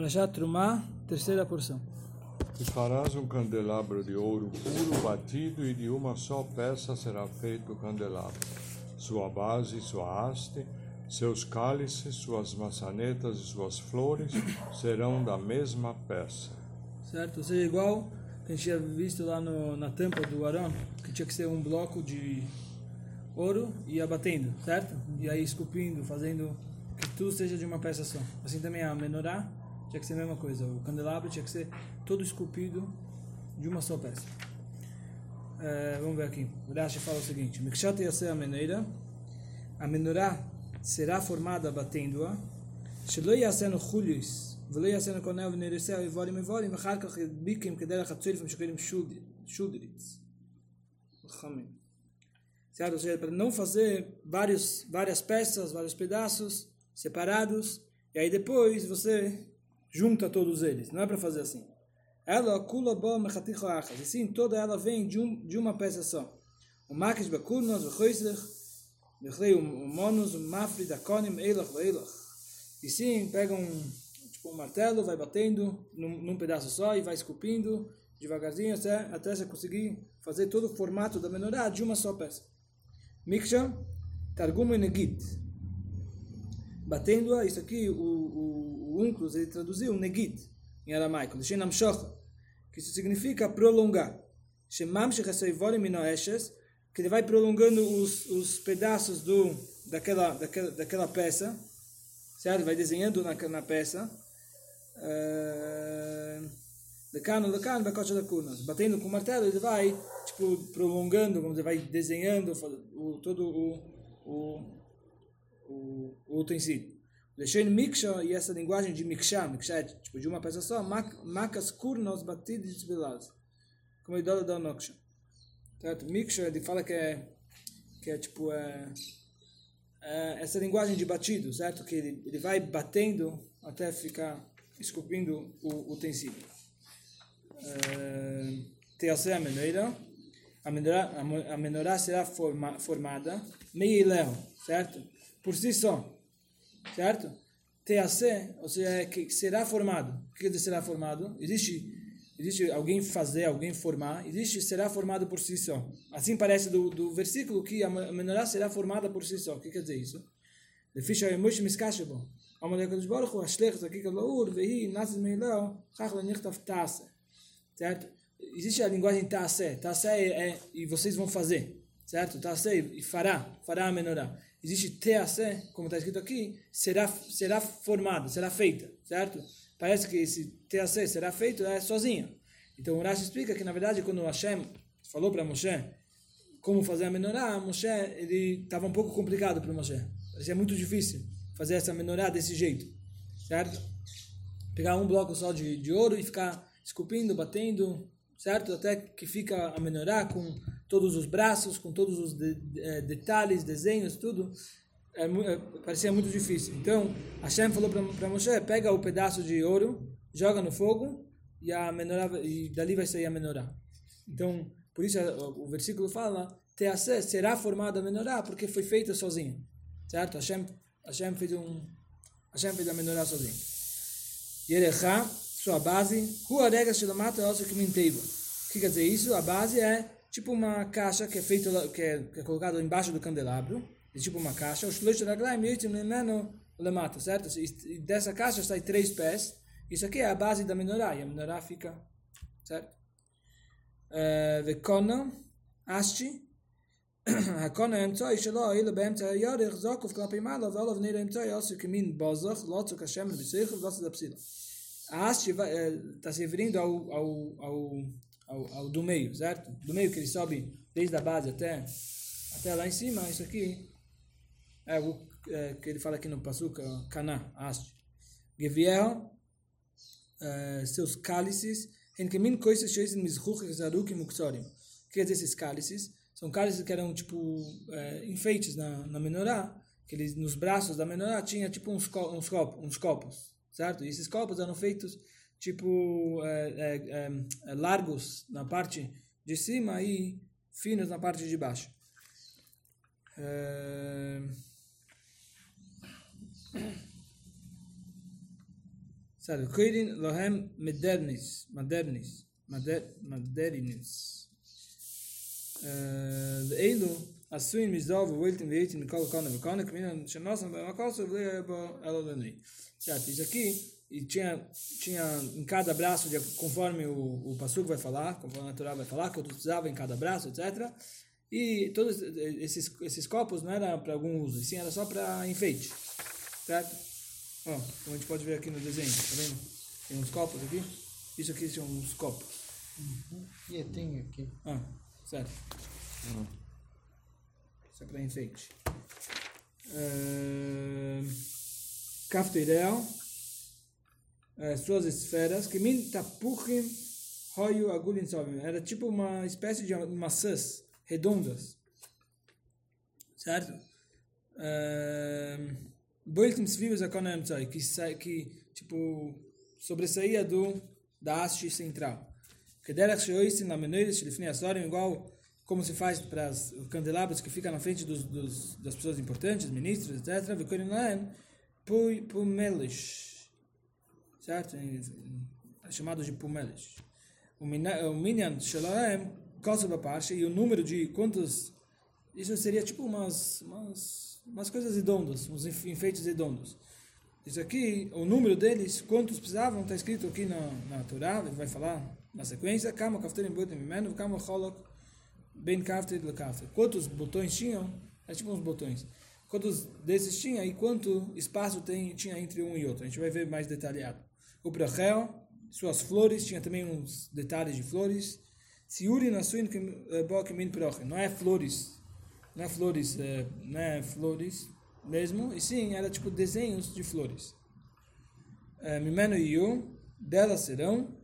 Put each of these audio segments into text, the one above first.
Parashat Trumá, terceira porção. E farás um candelabro de ouro puro batido, e de uma só peça será feito o candelabro. Sua base, sua haste, seus cálices, suas maçanetas e suas flores serão da mesma peça. Certo? Ou seja, igual a gente tinha visto lá no, na tampa do Arão, que tinha que ser um bloco de ouro e ia batendo, certo? E aí esculpindo, fazendo que tudo seja de uma peça só. Assim também a menorá tinha que ser a mesma coisa. O candelabro tinha que ser todo esculpido de uma só peça. É, vamos ver aqui. O Rashi fala o seguinte: Mikshat Yaseh a menorá, a menorá será formada batendo-a, Shelo Yaseh no Chulis, Velo Yaseh no Konel, Venereseh, Evorim, Evorim, Acharkach, Bikim, Kederach, Atzurim, Shukrim, Shudritz. Chamim. Certo? Ou seja, para não fazer vários, várias peças, vários pedaços separados, e aí depois você junta todos eles. Não é para fazer assim. Ela kula bo mechaticho achas. E sim, toda ela vem de, um, de uma peça só. O makish bakurnos, o choislich, bechlei o monos, o mafri da konim, eilach, eilach. E sim, pega um, tipo um martelo, vai batendo num, num pedaço só e vai esculpindo devagarzinho até, até você conseguir fazer todo o formato da menorá de uma só peça. Miksha, Targum e Negit. Batendo-a, isso aqui, o, o, Unclus, ele traduziu Negit, em aramaico, que isso significa prolongar. Que ele vai prolongando os, os pedaços do, daquela, daquela, daquela peça, certo? Vai desenhando na, na peça. Decano, uh, decano, bacocha da cunas. Batendo com o martelo, ele vai, tipo, prolongando, vamos dizer, vai desenhando o, todo o, o o, o utensílio. Deixei miksha, e essa linguagem de miksha, miksha é tipo de uma peça só, macas kurnos batidos desvelados. Como a idola da noksha. Certo? Miksha, ele fala que é, que é tipo, é, é, essa linguagem de batido, certo? Que ele, ele vai batendo até ficar esculpindo o utensílio. Teacé a menorá, a menorá, será forma, formada meio certo? por si só, certo? TAC, ou seja, é que será formado. O que quer dizer será formado? Existe, existe alguém fazer, alguém formar, existe será formado por si só. Assim parece do, do versículo que a menorá será formada por si só. O que quer dizer isso? לפי שהמימוש מסקשה בו. אמר לקדוש ברוך הוא, השליח זקיק לאור, והיא נאסס מאלוהו, כך לנכתב תעשה. Certo? Existe a linguagem tase. Tase é, é, e vocês vão fazer. Certo? Tase e fará. Fará a menorá existe TAC, como está escrito aqui, será, será formado, será feita, certo? Parece que esse TAC será feito é sozinho. Então o Rashi explica que, na verdade, quando Hashem falou para Moshe como fazer a menorá, Moshe, ele estava um pouco complicado para Moshe. Parecia muito difícil fazer essa menorá desse jeito, certo? Pegar um bloco só de, de ouro e ficar esculpindo, batendo, certo? Até que fica a menorá com todos os braços, com todos os de, de, detalhes, desenhos, tudo. É, é, parecia muito difícil. Então, Hashem falou para Moshe, pega o pedaço de ouro, joga no fogo e, a menorá, e dali vai sair a menorá. Então, por isso o, o versículo fala, será formada a menorá porque foi feita sozinho. Certo? Hashem, Hashem, fez, um, Hashem fez a menorá sozinho. Yerechá, sua base, Rua Rega Shilamata Osso Kiminteiva. O que quer dizer isso? A base é tipo uma caixa que é feita que é, que é colocada embaixo do candelabro, é tipo uma caixa. O Shlosh Raglaim Yitim Lemeno Lemata, certo? E dessa caixa sai três pés. Isso aqui é a base da menorá, e a menorá fica, certo? וקונה, אשצ'י, הקונה האמצעי שלו, אילו באמצע הירך, זוקוף כלפי מעלה, ועליו נראה האמצעי עשו כמין בוזח, לא צוק השמן בשכל, ועשו דפסילה. A haste está se referindo ao, ao, ao, ao, ao, do meio, certo? Do meio que ele sobe desde a base até, até lá em cima, isso aqui é o é, que ele fala aqui no Passuca, Caná, haste. Geviel, é, seus cálices, Henkemin coisas cheias de mizruch, zaruk e muksorim. O que dizer esses cálices? São cálices que eram tipo é, enfeites na, na menorá, que eles, nos braços da menorá tinha tipo uns, uns, copos, uns copos certo? E esses copos eram feitos tipo é é, é, é, largos na parte de cima e finos na parte de baixo. É, sabe, Kirin Lohem Medernis, Madernis, Maderinis. Eilu, o Mizov, Wilton Vietin, Kol Kona, Kona, Kmina, Shanosan, Bamakosa, o Elodani. Certo, isso aqui e tinha, tinha em cada braço, de, conforme o, o Passuco vai falar, conforme a Torá vai falar, que eu precisava em cada braço, etc. E todos esses, esses copos não eram para algum uso, e sim era só para enfeite. Certo? Ó, como a gente pode ver aqui no desenho, tá vendo? Tem uns copos aqui. Isso aqui são uns copos. Uhum. E tem aqui. Ah, certo. Isso é para enfeite. Uh, uh, suas esferas, que min tapuchim hoyu agulin sovim. Era tipo uma espécie de maçãs redondas. Certo? Uh, Boiltim Svivos Akonam Tzai, que, que tipo, sobressaía do, da haste central. Que derech sheoisim na menoides shlifnei asorim, igual como se faz para os candelabros que ficam na frente dos, dos, das pessoas importantes, ministros, etc. Vikorinlaen pumelish. Certo? É chamado de pumelish. O minyan shalaem, kosoba parche, e o número de quantos... Isso seria tipo umas... umas umas coisas redondas, uns enfeites redondos. Isso aqui, o número deles, quantos precisavam, está escrito aqui na, na Torá, ele vai falar na sequência, Kama kafterim botem mimenu, Kama cholok ben kafter le kafter. Quantos botões tinham? É tipo uns botões. Quantos desses tinha e quanto espaço tem, tinha entre um e outro. A gente vai ver mais detalhado. O brachel, suas flores, tinha também uns detalhes de flores. Siuri na suin bokemin prochen. Não é flores não é flores, é, não é flores mesmo, e sim, era tipo desenhos de flores. Mimeno Yu, delas serão,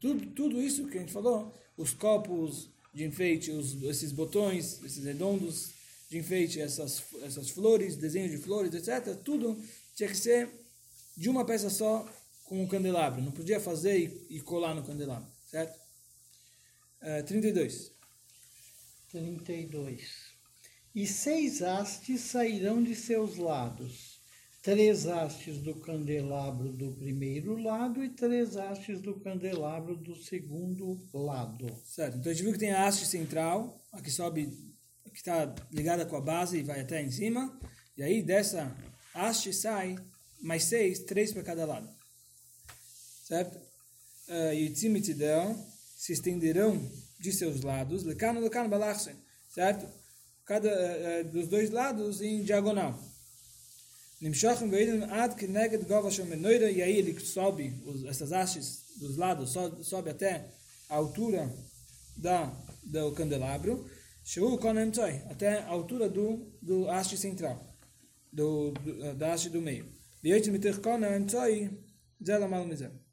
tudo, tudo isso que a gente falou, os copos de enfeite, os, esses botões, esses redondos de enfeite, essas, essas flores, desenhos de flores, etc., tudo tinha que ser de uma peça só com um candelabro. Não podia fazer e, e colar no candelabro, certo? Uh, 32. 32. E seis hastes sairão de seus lados, três hastes do candelabro do primeiro lado e três hastes do candelabro do segundo lado. Certo, então a gente viu que tem a haste central, a que sobe, que está ligada com a base e vai até em cima, e aí dessa haste sai mais seis, três para cada lado. Certo? Uh, e Tzimitidel se estenderão de seus lados, lekano lekano balachsen, certo? Cada uh, dos dois lados em diagonal. Nimshachim veidem ad keneged gova shomenoida, e aí ele sobe, os, essas hastes dos lados, sobe, sobe até a altura da, do candelabro, Shehu konem tzoi, até a altura do, do haste central, do, do, da haste do meio. Vietim mitich konem tzoi, zela malmizem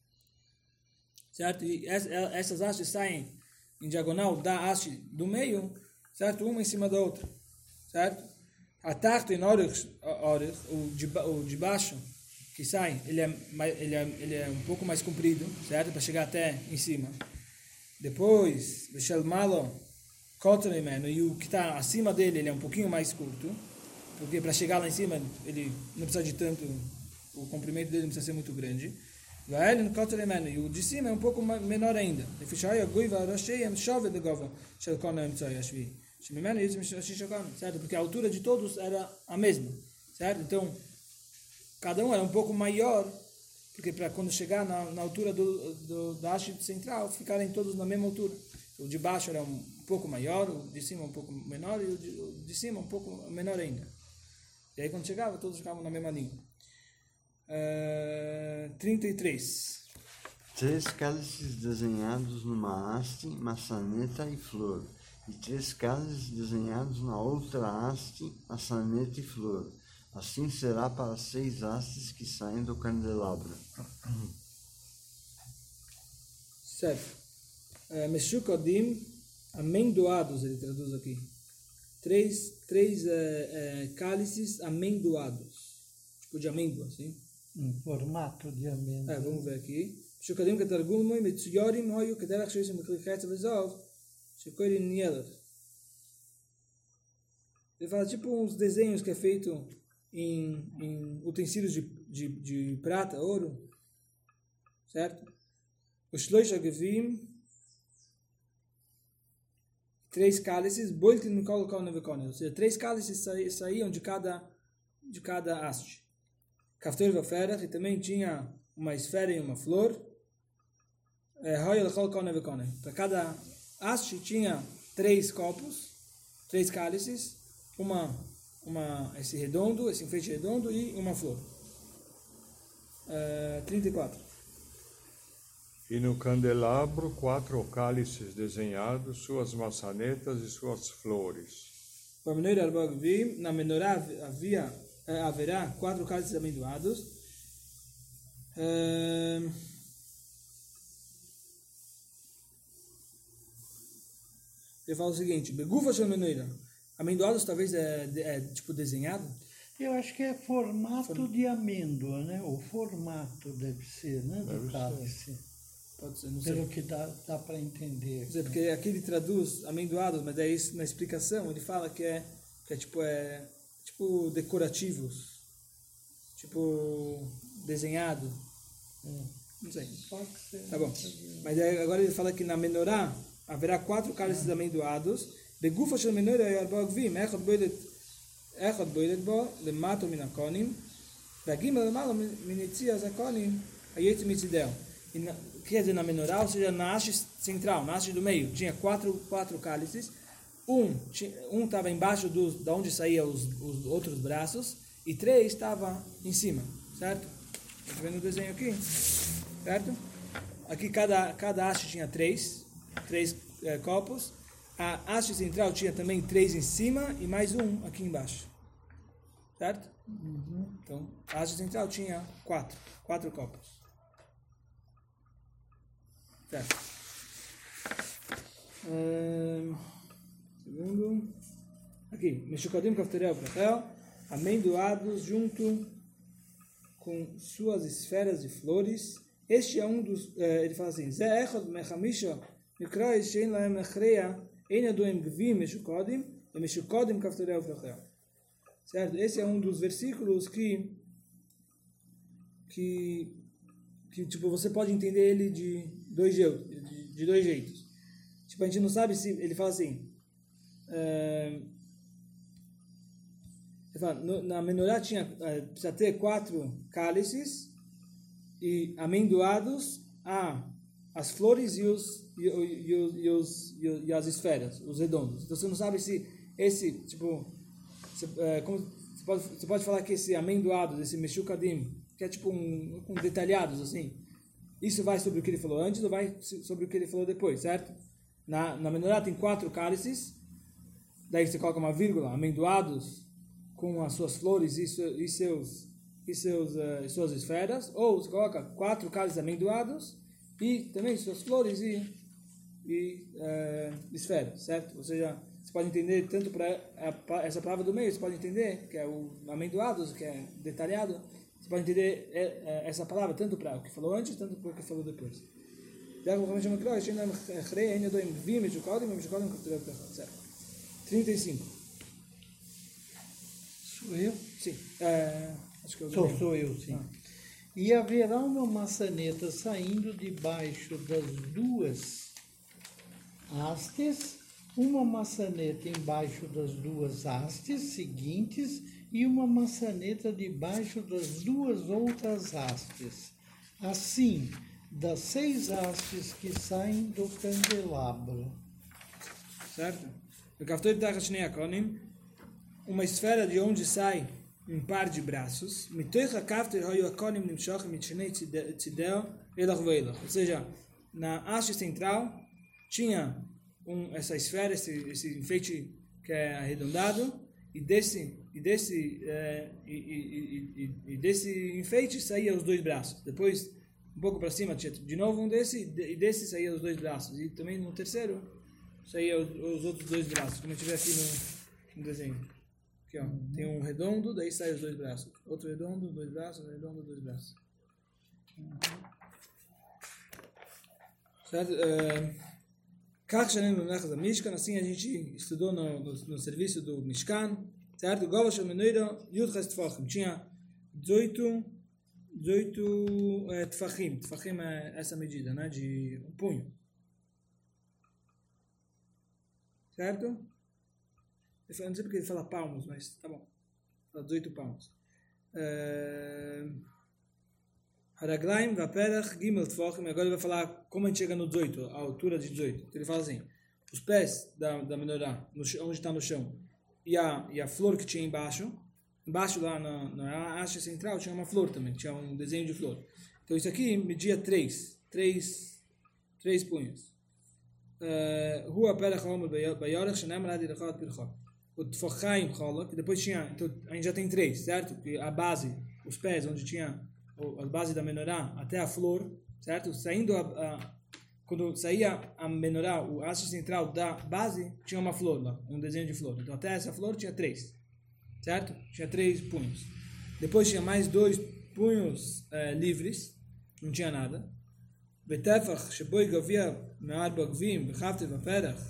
certo? E essas hastes saem em diagonal da haste do meio, certo? Uma em cima da outra, certo? A tarta em orich, o de, baixo que sai, ele é, ele, é, ele é um pouco mais comprido, certo? Para chegar até em cima. Depois, o Malo, Kotzemimeno, e o que está acima dele ele é um pouquinho mais curto, porque para chegar lá em cima ele não precisa de tanto, o comprimento dele não precisa ser muito grande. Vael no Kotzemimeno, e o de cima é um pouco menor ainda. Certo? Porque a altura de todos era a mesma, certo? Então, cada um era um pouco maior porque para quando chegar na, na altura do, do, da haste central, ficarem todos na mesma altura. O de baixo era um pouco maior, o de cima um pouco menor e o de, o de cima um pouco menor ainda. E aí quando chegava, todos ficavam na mesma língua. 33. Três cálices desenhados numa haste, maçaneta e flor, e três cálices desenhados na outra haste, maçaneta e flor. Assim será para seis hastes que saem do candelabro. Certo. Uh, Meshukodim, amendoados, ele traduz aqui. Três, três uh, uh, cálices amendoados. Tipo de amêndoa, assim em formato de amêndoa. É, vamos ver aqui. שוקדים כתרגום מצוירים היו כדרך שיש מכלי חצי וזהב שקוראים ניילר. Ele fala tipo uns desenhos que é feito em, em utensílios de, de, de prata, ouro, certo? Os shloisha gevim, três cálices, boilt no nevekone, ou seja, três cálices sa- saíam de cada de cada haste. Kaftor Vaferach, e também tinha uma esfera e uma flor. Nevekone. Para cada haste tinha três copos, três cálices, uma, uma, esse redondo, esse enfeite redondo e uma flor. Eh, 34. E no candelabro, quatro cálices desenhados, suas maçanetas e suas flores. Para na menorá havia, eh, haverá quatro cálices amendoados. Eh, Ele fala o seguinte, begufa shel menorá. Amendoados talvez é, é tipo desenhado. Eu acho que é formato de amêndoa, né? O formato deve ser, né? Deve Do ser. cálice. Pode ser, não sei. Pelo que dá, dá para entender. Quer dizer, porque aqui ele traduz amendoados, mas daí isso, na explicação ele fala que é, que é tipo é tipo decorativos, tipo desenhado, não sei. Pode ser. Tá bom. Mas aí, agora ele fala que na menorá haverá quatro cálices amendoados. Begufa shel menorá yarbog vim, echad boilet echad boilet bo lemato min akonim, והגימל למעלה מנציע הזקונים, היצא מצידהו. Quer dizer, na menorá, ou seja, na haste central, na haste do meio, tinha quatro, quatro cálices. Um ti- um estava embaixo do, da onde saíam os, os outros braços, e três estava em cima, certo? Está vendo o desenho aqui? Certo? Aqui cada, cada haste tinha três, três eh, copos. A haste central tinha também três em cima e mais um aqui embaixo. Certo? Então, a haste central tinha quatro, quatro copos. Certo. Ahn, segundo. Aqui, Meshukadim Kafterel Prachel, amendoados junto com suas esferas de flores. Este é um dos, eh, ele fala assim, Zé echad mechamisha mikrais shein lahem mechreia ein adoim gvim meshukadim e meshukadim Kafterel Prachel. Certo? Esse é um dos versículos que que que tipo você pode entender ele de dois jeitos, de, dois jeitos. Tipo a gente não sabe se ele fala assim. eh, ele fala, no- na menorá tinha eh, precisa ter quatro cálices e amendoados a as flores e os e, e, e, os, e, as esferas, os redondos. Então você não sabe se esse tipo você, é, como, você, pode, você pode falar que esse amendoado, esse meshukadim, que é tipo um, com detalhados assim, isso vai sobre o que ele falou antes ou vai sobre o que ele falou depois, certo? Na, na menorá tem quatro cálices, daí você coloca uma vírgula, amendoados com as suas flores e, e seus e seus eh, suas esferas, ou você coloca quatro cálices amendoados e também suas flores e e eh, esferas, certo? Ou seja, você pode entender tanto para essa palavra do meio, você pode entender que é o amendoados, que é detalhado, você pode entender eh, eh, essa palavra tanto para o que falou antes, tanto para o que falou depois. Certo? 35. Sou eu? Sim. eh, acho que eu Sou, sou eu, sim. E haverá uma maçaneta saindo debaixo das duas hastes, uma maçaneta embaixo das duas hastes seguintes e uma maçaneta debaixo das duas outras hastes. Assim, das seis hastes que saem do candelabro. Certo? O Kaftor Tachashnei Akonim, uma esfera de onde sai um par de braços. Ou seja, na haste central tinha um, essa esfera, esse, esse enfeite que é arredondado, e desse e desse, é, e, e, e, desse enfeite saía os dois braços. Depois, um pouco para cima, de novo um desse, e desse saía os dois braços. E também no terceiro saía os, os outros dois braços, como eu tive aqui no, no desenho. Aqui, ó. Tem um redondo, daí sai os dois braços. Outro redondo, dois braços, redondo, dois braços. Uhum. Certo? Uh, Assim a gente estudou no, no, no serviço do Mishkan, certo? Gova shel menoira, yud ches tfachim. Tinha 18, 18 é, tfachim. Tfachim é essa medida, né? De um punho. Certo? Eu não sei porque ele fala palmos, mas tá bom. Fala 18 palmos. É... Haraglaim, Vaperach, Gimel, Tfochim. Agora ele vai falar como a gente chega no 18, a altura de 18. Então ele fala assim: os pés da, da menorá, onde está no chão, e a, e a flor que tinha embaixo. Embaixo lá na, na haste central tinha uma flor também, tinha um desenho de flor. Então isso aqui media 3, 3, 3 punhos. Eh, Rua Perach Homer Bayorach, Shenem Radi Rechot Pirchot. O Tfochaim Cholok, depois tinha, então a gente já tem três, certo? Porque a base, os pés, onde tinha a base da menorá até a flor, certo? Saindo a, a- quando saía a menorá, o aço central da base, tinha uma flor lá, um desenho de flor. Então até essa flor tinha três, certo? Tinha três punhos. Depois tinha mais dois punhos é, livres, não tinha nada. Betefach, Sheboi Gavia, Me'ar Bagvim, Bechafte Vaperach.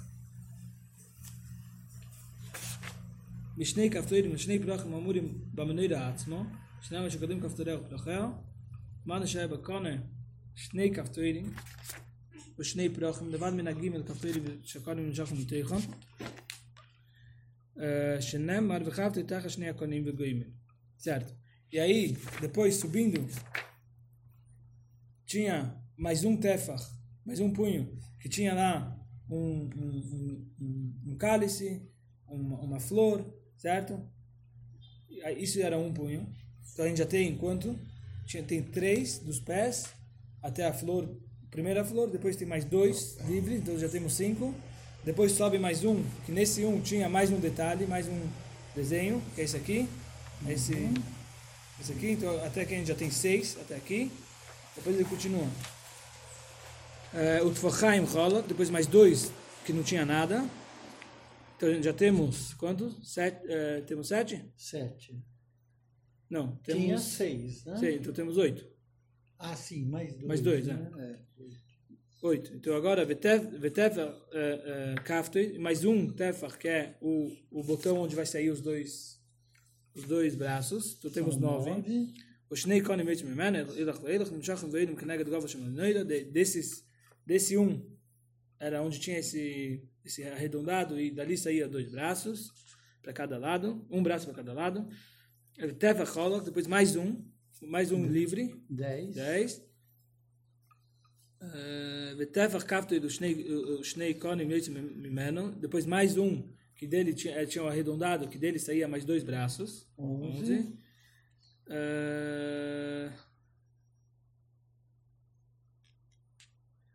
Mishnei Kaftorim, Mishnei Brachim Amurim, Bameneira Atzmo. Shnei Mashukadim Kaftoreu, Rachel. Mano Sheba Kone, Shnei Kaftorim. ושני פרחים לבד מן הגימל כפתורים שקודם נמשכו מתיכון שנאמר וחפתי תחת שני הקונים וגוימים certo e aí depois subindo tinha mais um tefach, mais um punho, que tinha lá um, um, um, um- um cálice, uma, uma flor, certo? E aí Isso era um punho. Então a gente já tem quanto? Tinha, tem três dos pés até a flor, primeira flor, depois tem mais dois livres, então já temos cinco. Depois sobe mais um, que nesse um tinha mais um detalhe, mais um desenho, que é esse aqui. Esse, esse aqui, então até que a gente já tem seis, até aqui. Depois ele continua. O Tfochaim rola, depois mais dois que não tinha nada. Então já temos quantos? Sete, eh, temos sete? Sete. Não, Tinha temos seis, né? seis, então temos oito. Ah, sim, mais dois. Mais dois, né? É. Oito. Então agora Vetefer uh, Kaftoi, mais um Tefach, que é o, o botão onde vai sair os dois os dois braços. Então temos nove. nove. O Shnei Mimena, Ilach Leilach, Nimshachim Veidim, Keneged Gova Shem Noida, de- desses, desse um, era onde tinha esse, esse arredondado, e dali saía dois braços para cada lado, um braço para cada lado. Teva Cholok, depois mais um, mais um livre, Dez. 10. Eh, Vetevach Kaftoi do Shnei Konim depois mais um, que dele tinha, eh, tinha um arredondado, que dele saía mais dois braços. Onze. 11. Eh,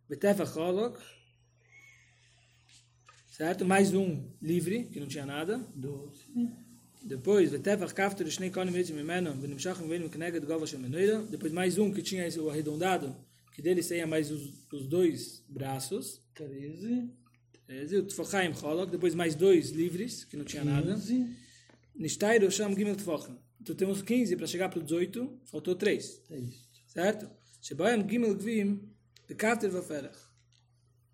Betefach Holok. Certo? Mais um livre, que não tinha nada. Doze. Depois, Depois, mais um que tinha o arredondado, que dele saía mais os, os dois braços. 13. 13. O Tfochaim Cholok. Depois, mais dois livres, que não tinha 15. nada. Nishtai Rosham Gimel Tfochim. Então, temos 15 para chegar para o 18, faltou 3. É isso. Certo? Shebaim Gimel Gvim, Bekafter Vaferach.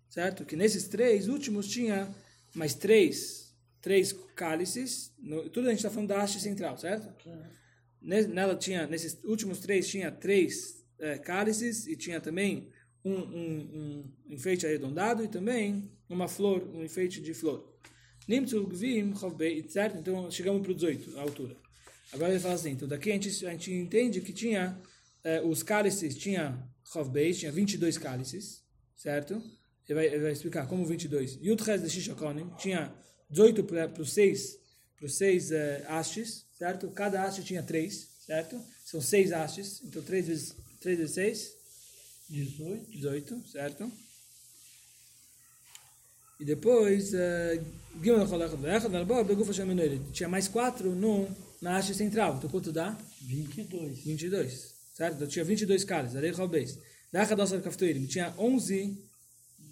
Certo? Que nesses três últimos tinha mais três três cálices, no, tudo a gente está falando da haste central, certo? Ne- Nela tinha, nesses últimos três tinha três eh, cálices e tinha também um, um, um enfeite arredondado e também uma flor, um enfeite de flor. Certo? Então chegamos para o 18, a altura. Agora ele fala assim, então daqui a gente, a gente entende que tinha eh, os cálices, tinha Chovbei, tinha 22 cálices, certo? Ele vai, ele vai explicar como 22. Yud Ches de Shishakonim, tinha 18 para os seis, para os seis eh, hastes, certo? Cada haste tinha três, certo? São seis hastes, então 3 vezes, 3 vezes 6, Dezoito. 18, certo? E depois, Menoire. Tinha mais quatro no, na haste central. Então quanto dá? Vinte e dois. 22, certo? Então tinha 22 cálices, Arei Robês. Da Hadosar Kaftoirim, tinha 11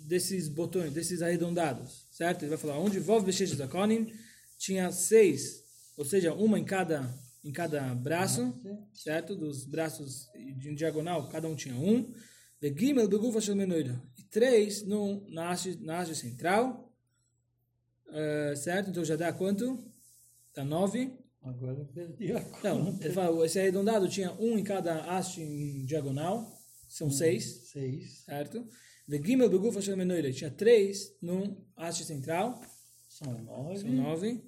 desses botões, desses arredondados, certo? Ele vai falar, onde Vov Beshesh Zakonim, tinha seis, ou seja, uma em cada, em cada braço, certo? Dos braços em diagonal, cada um tinha um. De Gimel Begufa Shel Menoira. E três no, na, haste, na haste central, eh, certo? Então já dá quanto? Dá nove. Agora eu perdi a conta. Não, ele fala, esse arredondado tinha um em cada haste em diagonal, são seis, Seis. certo? De Gimel Begufa Menoira, tinha três no haste central, São nove. são nove.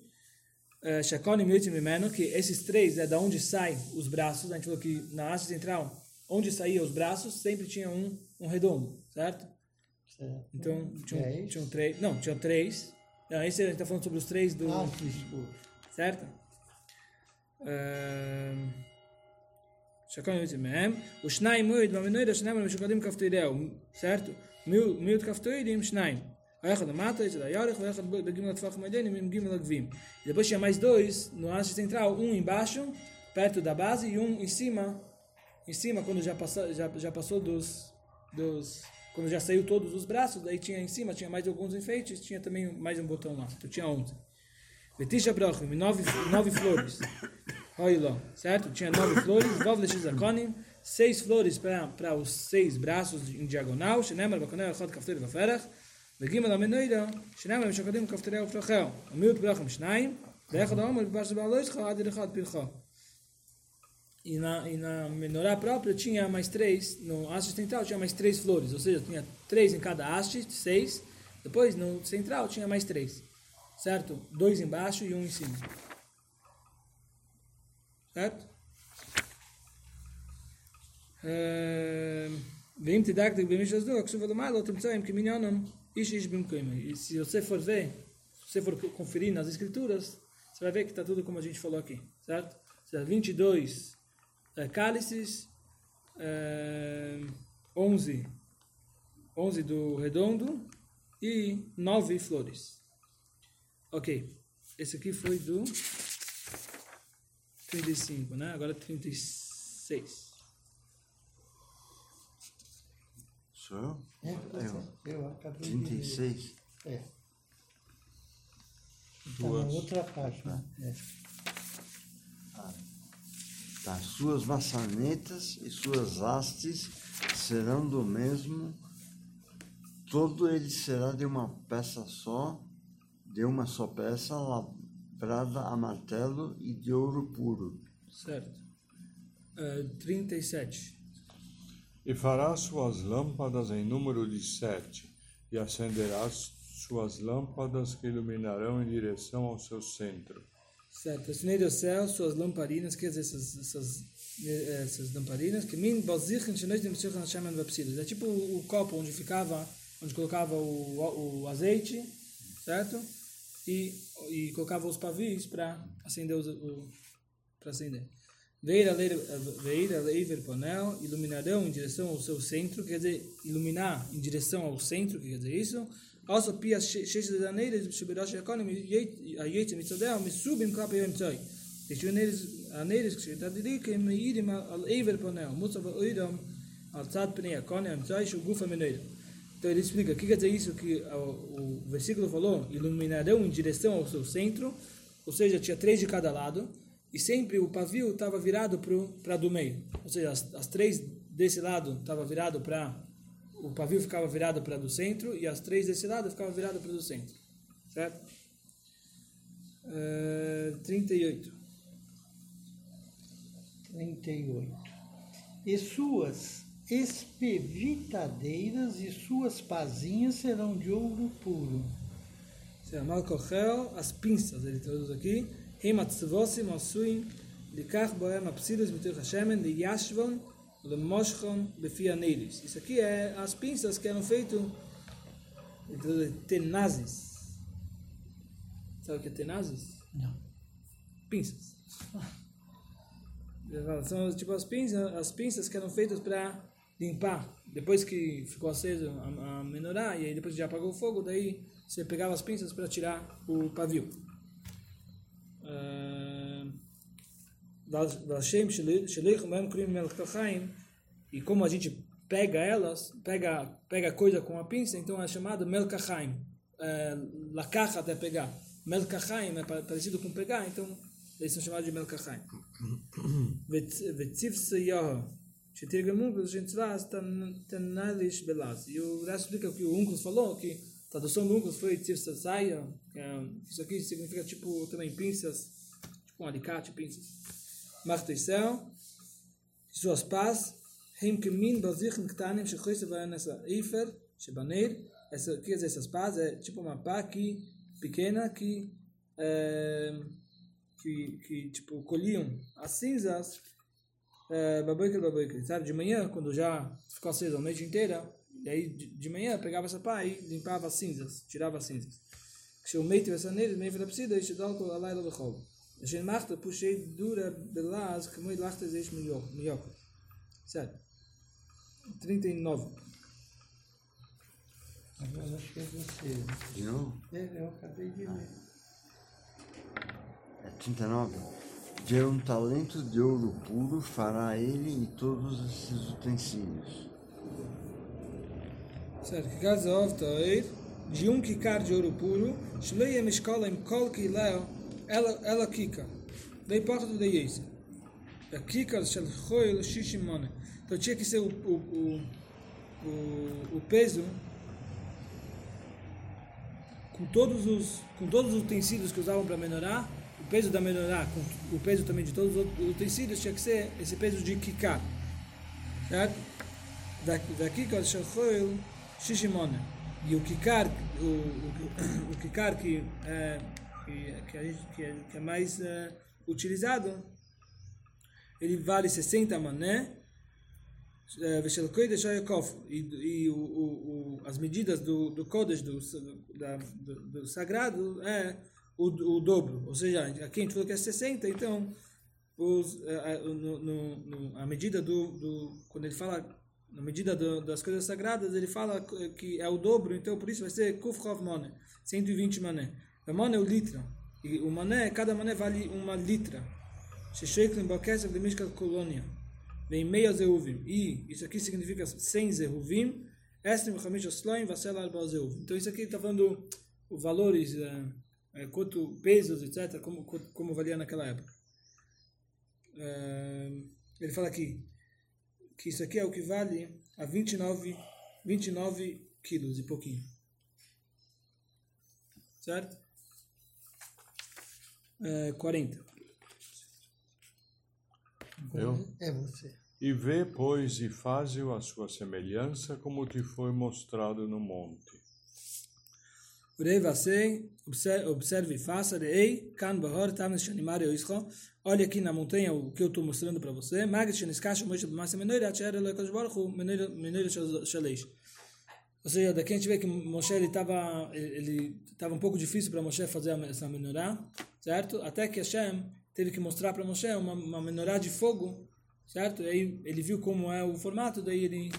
Eh, Shakonim Yotzim Mimeno, que esses três é da onde saem os braços, a gente falou que na haste central, onde saíam os braços, sempre tinha um, um redondo, certo? Certo. Então, tinham, Dez. tinham três, não, tinham três. Não, esse a gente está falando sobre os três do... Ah, desculpa. certo? Ehm, Shakon Yotzim Mem, o Shnai Muid, Vaminoid, Shnai Muid, Shukadim Kaftoideu, certo? Miud Kaftoidim, Shnai. Echad mata, Echad Ayarech, Echad Begimel Atfach Maiden, Mim Gimel Agvim. Depois tinha mais dois no haste central, um embaixo, perto da base, e um em cima, em cima, quando já passou, já, já passou dos, dos, quando já saiu todos os braços, daí tinha em cima, tinha mais alguns enfeites, tinha também mais um botão lá, então tinha 11. Betisha Brachim, nove, nove flores. Certo? Tinha nove flores. Vov Leshizakonim, seis flores para os seis braços em diagonal. Shenemar Bakonel Echad Kafter Vaferach. Omer Bash Baloischa Ad Echad Pircha. E na, e na menorá própria tinha mais três, no haste central tinha mais três flores, ou seja, tinha três em cada haste, seis. Depois no central tinha mais três, certo? Dois embaixo e um em cima. Certo? ואם תדאג במישהו הזו, כתוב על המעלה, תמצא עם כמניונם איש איש במקומו. E se você for ver, se você for conferir nas escrituras, você vai ver que está tudo como a gente falou aqui, certo? Ou seja, 22 eh, cálices, eh, 11, 11 do redondo e 9 flores. Ok, esse aqui foi do 35, né? Agora 36. Sou eu? É, tá Eu. Eu acabei de ler. 36. É. Está na outra página. É. Tá. Suas maçanetas e suas hastes serão do mesmo. Todo ele será de uma peça só, de uma só peça, lavrada a martelo e de ouro puro. Certo. Eh, 37. E farás suas lâmpadas em número de sete, e acenderás suas lâmpadas que iluminarão em direção ao seu centro. Certo. Assinei do céu suas lamparinas, quer dizer, essas, essas, eh, essas lamparinas, que min bazichen shenois de Meshach Hashem vapsilas. É tipo o, o copo onde ficava, onde colocava o, o azeite, certo? E, e colocava os pavis para acender os, o, para acender. Veira leiver panel, iluminarão em direção ao seu centro, quer dizer, iluminar em direção ao centro, que quer dizer isso. Also pia sheish de aneiras, shibirash yakonim, ayet mitzodea, misubim klapa yom tzoi. Deixou neles aneiras que está que me irim al eiver panel, mutzav oidam al tzad pnei yakonim, yom tzoi, shu gufa menoida. Então ele explica, o que quer dizer isso que o, o versículo falou? Iluminarão em direção ao seu centro, ou seja, tinha três de cada lado, e sempre o pavio estava virado para do meio. Ou seja, as, as três desse lado estava virado para o pavio ficava virado para do centro e as três desse lado ficavam viradas para do centro. Certo? Uh, 38. 38. E suas espevitadeiras e suas pazinhas serão de ouro puro. Sermal Kochel, as pinças, ele traduz aqui. Hematzvosi Mosuim, Likach Boem Apsilis Mitur Hashemen, Liyashvon, Lemoshchon, Befianeiris. Isso aqui é as pinças que eram feitas, ele traduz tenazes. Sabe o que é tenazes? Não. Pinças. São tipo as pinças, as pinças que eram feitas para limpar. Depois que ficou aceso a, a menorá, e aí depois já apagou o fogo, daí você pegava as pinças para tirar o pavio. Vashem Sheleich Mem Krim Melkachaim e como a gente pega elas, pega pega coisa com a pinça, então é chamado Melkachaim. Lakach até pegar. Melkachaim é parecido com pegar, então eles são chamados de Melkachaim. Shetirgam Unclus, Shintzvaz, Tanalish Belaz. E o Rashi explica que o Unclus falou, que a tradução do Unclus foi Tiv Satsaya, isso aqui significa tipo também pinças, tipo um alicate, pinças. Marteicel, suas pás, Hemkemin Bazichen Ktanim, Shechoise Varanessa Eifer, Shebaneir, essa, aqui é essas pás? É tipo uma pá que, pequena que, é, que, que tipo colhiam as cinzas é, baboica, baboica, sabe? De manhã, quando já ficou acesa a noite inteira, e aí de, de manhã pegava essa pá e limpava as cinzas, tirava as cinzas. כשהוא tivesse nele, meio da psida, este dá o alaila do rolo. A gente marca, puxei dura belaz, que muito lachta zeis milhoca. Certo? 39. Agora acho que é você. De novo? É, eu acabei de ler. É 39. Ter um talento de ouro puro fará ele e todos esses utensílios. Certo, que caso ouvir, de um quicar de ouro puro, Shleia Mishkolem Kol Kileo Ela Kika. Daí porta do Deise. A Kika Shel Choil Shishimone. Então tinha que ser o, o, o, o, o peso com todos os com todos os utensílios que usavam para menorar o peso da menorá, com o peso também de todos os utensílios, tinha que ser esse peso de kiká. Certo? Daqui que o shishimona. E o kikar, o, o, o kikar que, é, que, gente, que, é, que, é, mais é, utilizado, ele vale 60 mané. Né? É, e, e o, o, as medidas do, do Kodesh, do, do, do sagrado, é o, o dobro, ou seja, aqui a gente falou que é 60, então os, a, a, no, no, a medida do, do, quando ele fala na medida do, das coisas sagradas, ele fala que é o dobro, então por isso vai ser Kufchov Mané, 120 mané. O mané é o litra, e o mané, cada mané vale uma litra. Shesheklim Bakesef de Mishkat Colônia, vem meia zeuvim, e isso aqui significa 100 zeuvim, Estim Chamish Osloim Vassel Arba zeuvim. Então isso aqui está falando os valores, é, é, quanto pesos, etc., como, como valia naquela época. É, ele fala aqui, que isso aqui é o que vale a 29, 29 quilos e pouquinho. Certo? É, 40. Eu? É você. E vê, pois, e faze-o a sua semelhança, como te foi mostrado no monte. Urei vasei, observe e faça, rei, kan bahor, tanes shanimare oischo, olha aqui na montanha o que eu estou mostrando para você, magit sheniskash moishe b'masa menoira, tchera loikash baruchu, menoira shalish. Ou seja, daqui a gente vê que Moshe estava ele estava um pouco difícil para Moshe fazer essa menorá, certo? Até que Hashem teve que mostrar para Moshe uma, uma menorá de fogo, certo? E aí ele viu como é o formato, daí ele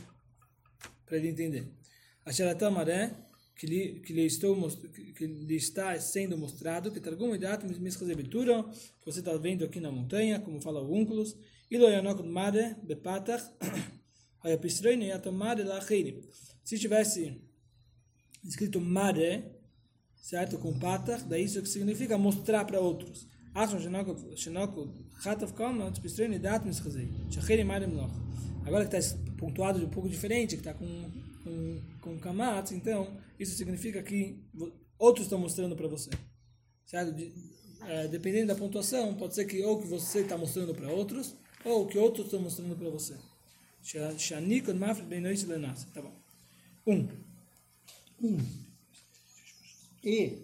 para ele entender. Asheratam maré que lhe, que lhe, estou, que lhe está sendo mostrado, que Targum Datum Mischazebitura, que você está vendo aqui na montanha, como fala o Únculos, e lo yanok made bepatach. Se tivesse escrito made, certo, com patach, daí isso que significa mostrar para outros. Made. Agora que está pontuado de um pouco diferente, que está com com, com kamatz, então isso significa que outros estão mostrando para você. De, é, dependendo da pontuação, pode ser que ou que você está mostrando para outros, ou que outros estão mostrando para você. Tá bom. Um. Um. E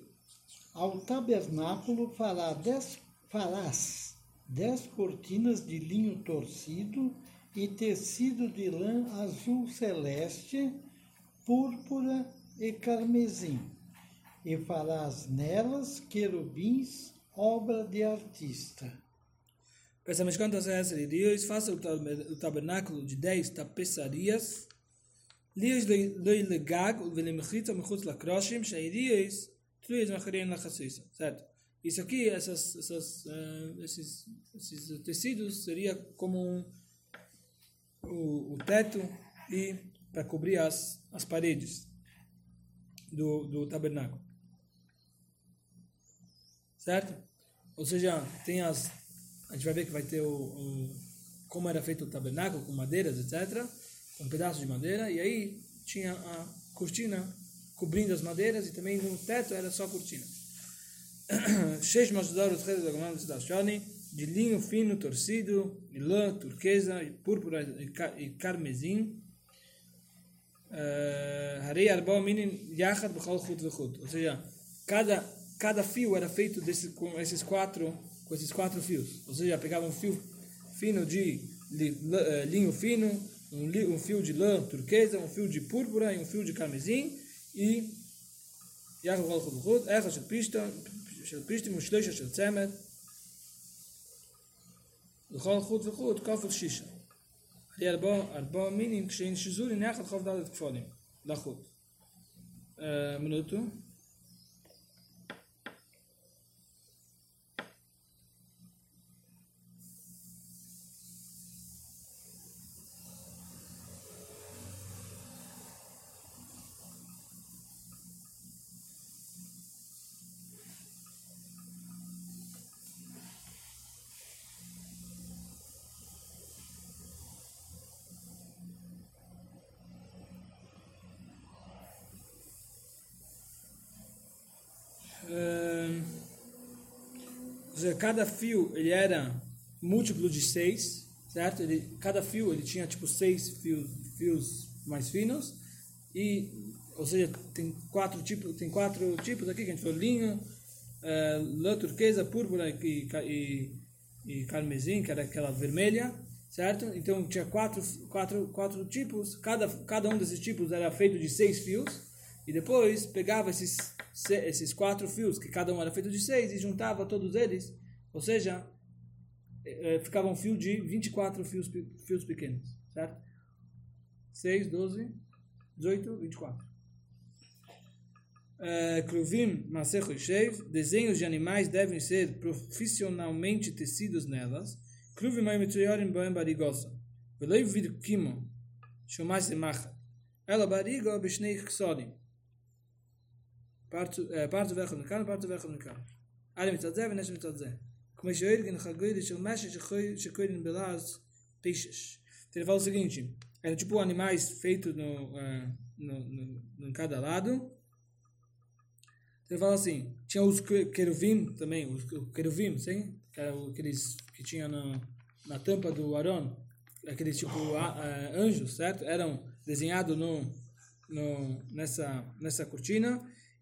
ao tabernáculo fará dez, farás dez cortinas de linho torcido e tecido de lã azul celeste, púrpura e carmesim, e farás nelas querubins, obra de artista. Pensamento quantas essas de Deus, faça o tabernáculo de dez tapeçarias, ליש לא לגג ולמחיצה מחוץ לקרושים שהידיעס תלויס מאחוריהם לחסיסה, certo? Isso aqui, essas, essas, uh, esses, esses tecidos seria como um, o, o teto e para cobrir as, as paredes do, do tabernáculo. Certo? Ou seja, tem as. A gente vai ver que vai ter o, o como era feito o tabernáculo, com madeiras, etc. Com um pedaço de madeira. E aí tinha a cortina cobrindo as madeiras e também no teto era só cortina. Seis masudar os de linho fino, torcido, e lã, turquesa, púrpura e carmesim. Harei Arba Minin Yachad b'chol Chut v'chut. Ou seja, cada, cada fio era feito desse, com, esses quatro, com esses quatro fios. Ou seja, pegava um fio fino de li, l, eh, linho fino, um, li, um fio de lã turquesa, um fio de púrpura e um fio de carmesim. E Yachad b'chol Chut v'chut. Echa Shel Pishta, Shel Pishta, Mushleisha Shel Tzemet. Bechol Chut v'chut, Kafur Shisha. Albo meaning, כשינשזו לנחת חוב דלת כפולים לחוט. מנוטו. Seja, cada fio ele era múltiplo de seis, certo? Ele, cada fio ele tinha tipo seis fios, fios mais finos e, ou seja, tem quatro tipos, tem quatro tipos aqui que a gente falou linho, eh, lã turquesa, púrpura e, e, e carmesim, que era aquela vermelha, certo? Então tinha quatro, quatro, quatro tipos, cada, cada um desses tipos era feito de seis fios e depois pegava esses, se- esses quatro fios, que cada um era feito de seis, e juntava todos eles, ou seja, eh, eh, ficava um fio de 24 fios, fios pequenos, certo? 6, 12, 18, 24. Eh, Kruvim, Masecho e Sheiv, desenhos de animais devem ser profissionalmente tecidos nelas. Kruvim Aimetuyorim Boem Barigosa. Velei vir Kimo, Shumai Semacha. Ela Barigo Bishnei Ksodim. פרטו ואחד מכאן, פרטו ואחד מכאן. א' מצד זה ונש מצד זה. כמו שאורגן חגוידה של משהו שקוראים בלעז peixes. Então ele fala o seguinte, era tipo animais feitos no, eh, no, no, em cada lado. Então ele fala assim, tinha os que- queruvim também, os que- o queruvim, sim? Que eram aqueles que tinha na, na tampa do Aron, aqueles tipo a- eh, anjos, certo? Eram desenhados no, no, nessa, nessa cortina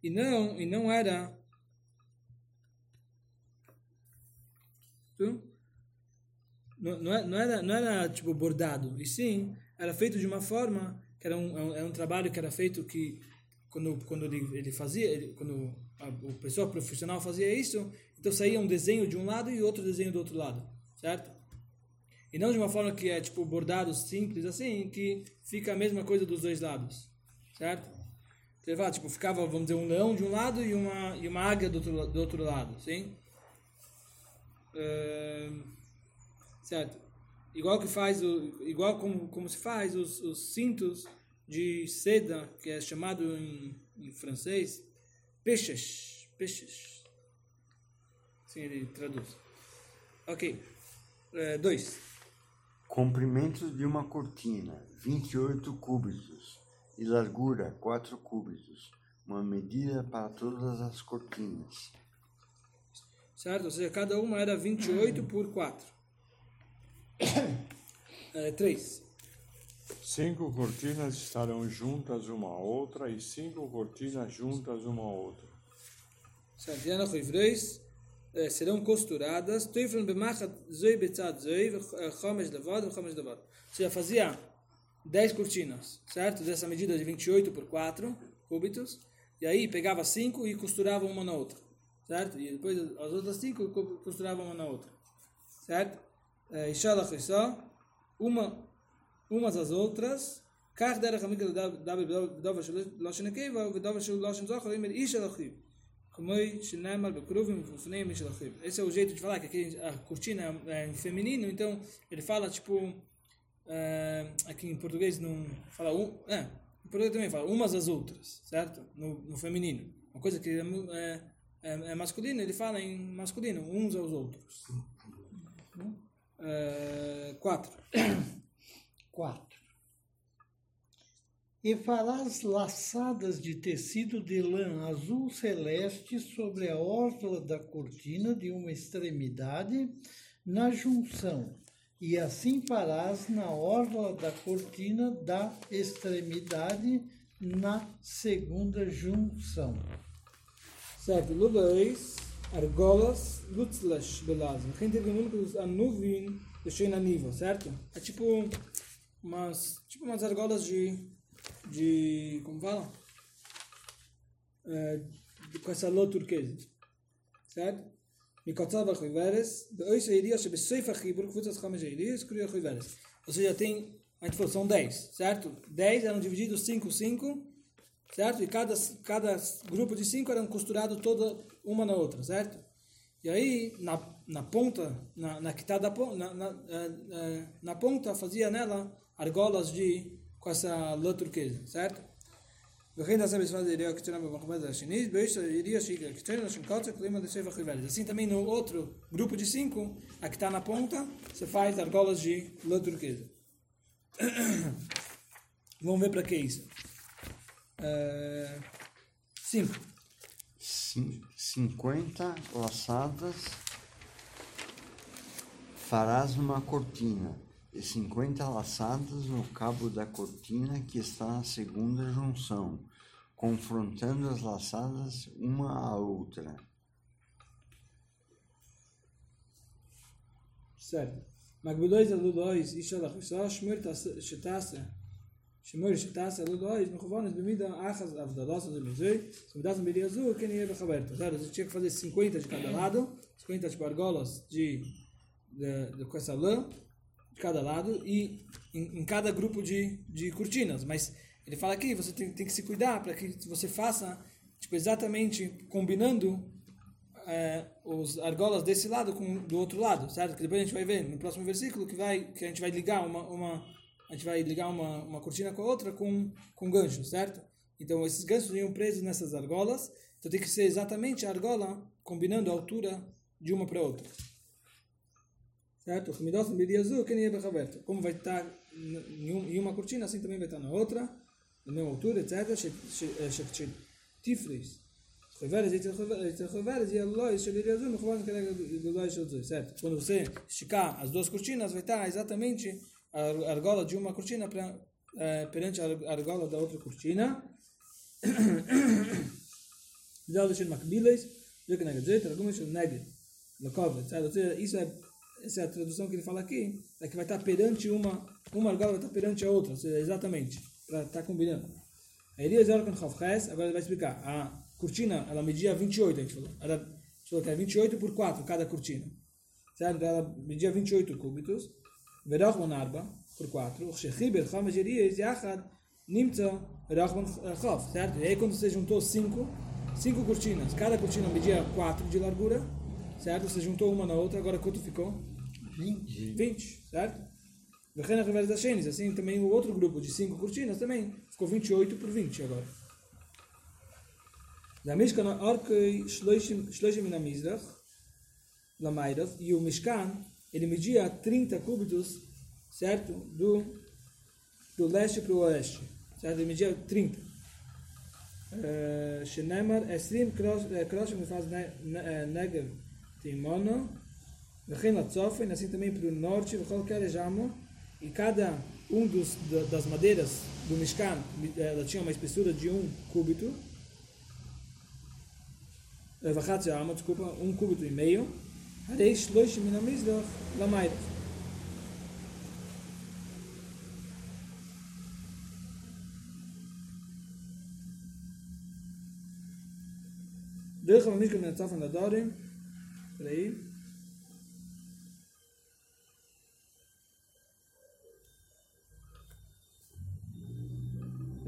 e não, e não era? Não, é- não era, não era tipo bordado, e sim era feito de uma forma que era um, é um- era um trabalho que era feito que quando quando ele, ele fazia, ele, quando a, o pessoa profissional fazia isso, então saía um desenho de um lado e outro desenho do outro lado, certo? E não de uma forma que é tipo bordado simples assim, que fica a mesma coisa dos dois lados, certo? Fala, tipo, ficava, vamos dizer, um leão de um lado e uma, e uma águia do outro, do outro lado, sim? Ahn, certo? Igual que faz, o, igual como, como se faz os, os cintos de seda, que é chamado em, em francês, peixes, peixes. Assim ele traduz. Ok. Eh, dois. Comprimento de uma cortina, 28 cúbitos, e largura, 4 cúbitos, uma medida para todas as cortinas. certo? Ou seja, cada uma era 28 por 4. É, 3. Cinco cortinas estarão juntas uma à outra e cinco cortinas juntas uma à outra. certo? E Anach Ivreis eh, serão costuradas. Teufel bemachat zoi betzad zoi, eh. Ou seja, fazia 10 cortinas, certo? Dessa medida de 28 por 4 cúbitos. E aí pegava 5 e costurava uma na outra, certo? E depois as outras 5 costurava uma na outra, certo? Eh, Ishalach só uma umas às outras. כך דרך המקל בדבר של לשון הקבע ובדבר של לשון זכר, אם איש של אחיו. כמו שנאמר בקרובים ובפניהם של אחיו. Esse é o jeito de falar, que aqui a cortina é em feminino, então ele fala tipo, eh, aqui em português não fala um, é, em português também fala umas às outras, certo? No, no feminino. Uma coisa que é, é, é, é masculino, ele fala em masculino, uns aos outros. Eh, quatro. Quatro. E farás laçadas de tecido de lã azul celeste sobre a orla da cortina de uma extremidade na junção, e assim farás na orla da cortina da extremidade na segunda junção. Certo, Ludois, argolas, lutzlas, belaz. Quem teve únicos a nuvem deixou na nível, certo? É tipo umas, tipo umas argolas de, de, como fala? É, com essa lã turquesa, certo? Mikotzav Achiveres, de Oiso Elias, Besoifa Chibur, Kvutas Chamesh Elias, Kuria Achiveres. Ou seja, tem a gente falou, são 10, certo? 10 eram divididos 5, 5, certo? E cada, cada grupo de 5 eram costurados toda uma na outra, certo? E aí, na, na ponta, na, na que está da na, na, na, ponta, fazia nela argolas de, com essa lã turquesa, certo? וכן תעשה בצפת הידיעה הקטנה במחמד השני, באיש הידיעה שהיא הקטנה לשם קוצר, clima de seva riveles. Assim também no outro grupo de cinco, a que está na ponta, você faz argolas de lã turquesa. Vamos ver para que isso. Uh, cinco. Cin- 50 laçadas farás uma cortina e 50 laçadas no cabo da cortina que está na segunda junção, confrontando as laçadas uma à outra. certo. מקבילויז עלו דויז, איש על החיסה, שמיר שתעשה, שמיר שתעשה עלו דויז, מכוונס במידה אחת הבדלת זה מזה, סמידת במידה הזו, כן יהיה בחברתו. Certo? Você tinha que fazer 50 de cada lado, 50 tipo argolas de, de, de com essa lã, de cada lado, e em, em cada grupo de, de cortinas. Mas ele fala aqui, você tem, tem que se cuidar para que você faça tipo, exatamente combinando é, os argolas desse lado com do outro lado, certo? Que depois a gente vai ver no próximo versículo que vai que a gente vai ligar uma, uma a gente vai ligar uma, uma cortina com a outra com com gancho, certo? Então esses ganchos iam presos nessas argolas, então tem que ser exatamente a argola combinando a altura de uma para outra. Certo? Nem é. Como vai estar em uma cortina, assim também vai estar na outra, na mesma altura, etc. Tiflis. Reveres e reveres e Allah Shalilazum, Ruan certo? Quando você esticar as duas cortinas, vai estar exatamente a argola de uma cortina pra, é, perante a argola da outra cortina. Zelo Shil Makbiles, Zekanegad Zet, Argument Shil na Lakov, etc. Isso é essa é a tradução que ele fala aqui, é que vai estar perante uma, uma argola vai estar perante a outra, ou seja, exatamente para estar tá combinando. Elias Yorkan Chavches, agora ele vai explicar. A cortina, ela media 28, a gente falou. Ela, falou que é 28 por 4 cada cortina. Certo? Então ela media 28 cúbitos. Verachman Arba, por 4. O Shechiber Chamesh Elias Yachad Nimtza Verachman Chav. Certo? E aí quando você juntou 5, 5 cortinas. Cada cortina media 4 de largura. Certo? Você juntou uma na outra, agora quanto ficou? 20. 20, certo? Assim também o outro grupo de cinco cortinas também ficou 28 por 20 agora. Na Mishkan Orkei Shloshim Minamizrach Lamairach e o Mishkan ele media 30 cúbitos, certo? Do, do leste para o oeste, certo? Ele media 30. Eh, Shenemar Esrim eh, Kroshim faz eh, Negev Timona Vechin Tzofen, assim também para o norte, qualquer Jamo e cada um dos, da- das madeiras do Mishkan, ela tinha uma espessura de um cúbito, eh, וחצי amo, desculpa, um cúbito e meio, שלושים מן המזרח למערב. דרך המשכן מן הצופן לדורים, ראי,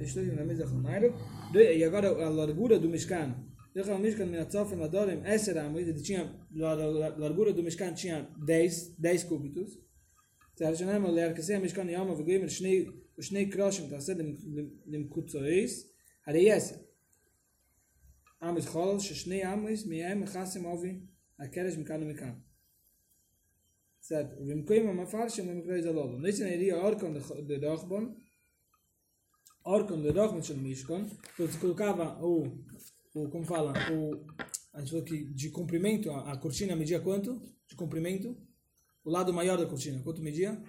יש לו ימנה מזה חנאי רב דו יגד אללה רגורה דו משכן. דו חנאי משכן מן הצופר מדורים עשר עמוד זה צ'ינה לרגורה דו משכן צ'ינה דייס דייס קוביטוס. זה הרי שנאמר להרכסי המשכן יום וגויים לשני קרושים תעשה למקוצו הרי יסר עמוד חול ששני עמוד מיהם מחסם עובי הקרש מכאן ומכאן. זאת ומקוים המפרשם למקרה זה לא. לא נשנה יריע אורקון דרוכבון órgão do Rochman Shel Mishkan, então se colocava o, o, como fala, o, a gente falou que de comprimento, a, a cortina media quanto? De comprimento? O lado maior da cortina, quanto media?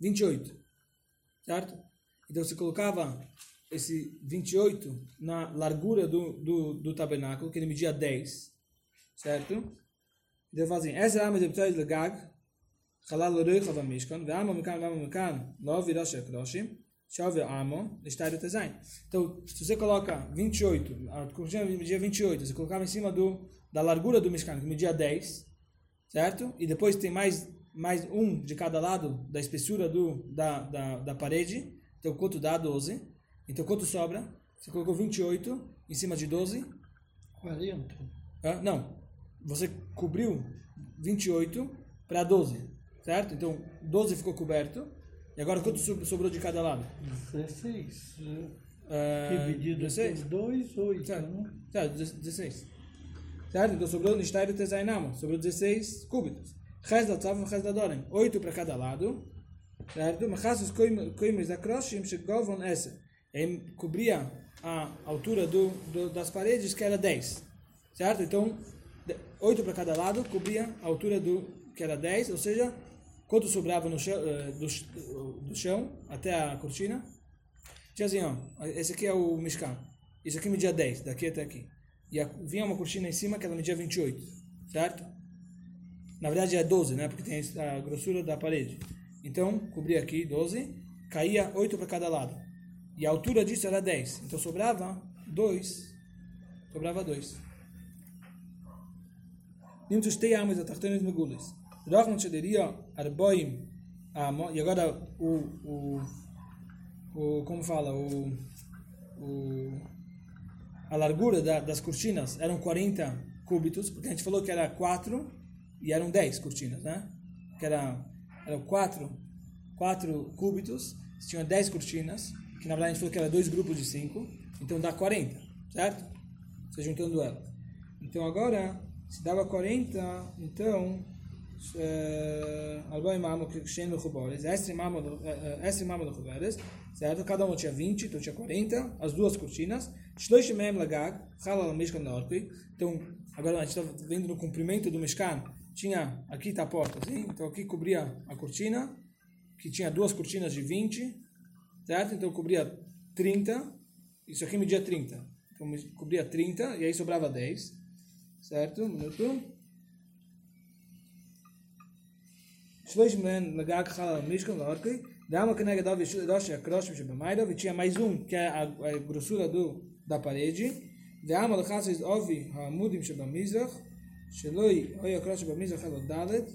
28, certo? Então se colocava esse 28 na largura do, do, do tabernáculo, que ele media 10, certo? Então fazem, essa é a mediptória de Gag, Halal Rui Chava Mishkan, Ve'ama Mekan, Ve'ama Ekroshim, chove amo, estádio design. Então, se você coloca 28, a media 28, você colocava em cima do, da largura do Mishkan, que media 10, certo? E depois tem mais, mais um de cada lado da espessura do, da, da, da parede, então quanto dá? 12. Então, quanto sobra? Você colocou 28 em cima de 12? 40. Ah, não, você cobriu 28 para 12, certo? Então, 12 ficou coberto. E agora quanto so- sobrou de cada lado? 16. Ah, Dividido 16? por 2, 8. Certo, Né? certo, 16. Certo? Então sobrou Nishtayr e Tezainamo. Sobrou 16 cúbitos. Rez da Tzav e Rez da Dorem. 8 para cada lado. Certo? Machassos coimes da Kroshim Shegovon essa. Cobria a altura do, do, das paredes, que era 10. Certo? Então, 8 para cada lado cobria a altura do que era 10, ou seja, quanto sobrava no chão, eh, do, do, chão até a cortina. Tiazinho, assim, ó, esse aqui é o Mishkan. Isso aqui media 10, daqui até aqui. E a, vinha uma cortina em cima que ela media 28, certo? Na verdade é 12, né? Porque tem a grossura da parede. Então, cobria aqui 12, caía 8 para cada lado. E a altura disso era 10. Então sobrava 2. Sobrava 2. Nimtus tei amas atachtanis megulis. Rochman ó. Arboim Amot. Ah, e agora o, o, o. Como fala? O. o a largura da, das cortinas eram 40 cúbitos, porque a gente falou que era 4 e eram 10 cortinas, né? Que era, eram 4, 4 cúbitos, tinham 10 cortinas, que na verdade a gente falou que era dois grupos de 5, então dá 40, certo? Você juntando ela. Então agora, se dava 40, então Arba Imamo, Shem Mechuboris, Estre Imamo Mechuboris, certo? Cada um tinha 20, então tinha 40, as duas cortinas. Shloish Mem Lagag, Halal Mishkan Norkui. Então, agora a gente está vendo no comprimento do Mishkan, tinha, aqui está a porta, assim, então aqui cobria a cortina, que tinha duas cortinas de 20, certo? Então cobria 30, isso aqui media 30. Então cobria 30, e aí sobrava 10, certo? Um minuto. Shloish men nagak o mishkan é Dama keneged ov rosh akroshim shebemayda. E tinha mais um, que é a, a grossura do, da parede. Dama é o que é Sheloi oi akrosh shebamizrach elo dalet.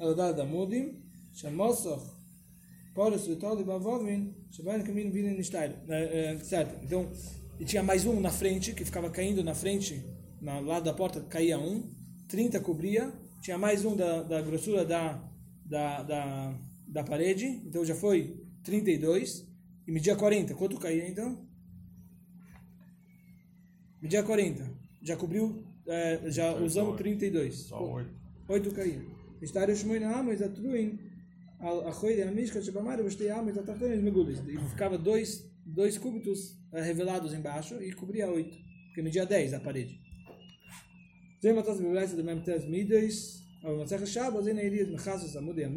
o dalet amudim. Shemosoch Poros, Vitoli, Bavovin, Shabbat, Kamin, Vina, Nishtail. Eh, certo. Então, e tinha mais um na frente, que ficava caindo na frente, na, lá da porta caía um, 30 cobria, tinha mais um da, da grossura da, da, da, da parede, então já foi 32, e media 40. Quanto caía então? Media 40. Já cobriu, eh, já usamos 32. Só oito. 8 caía. Estário Shmoina Amos, Atruin, a Choide Amishka, Shabamara, Vestei Amos, Atachtones, Megulis. E ficava dois, dois cúbitos eh, revelados embaixo e cobria 8, que media 10 a parede. Zeh mat az bevelayse de mem tes midis, aber mat zeh shab az in eliyd mkhaz az amud ya.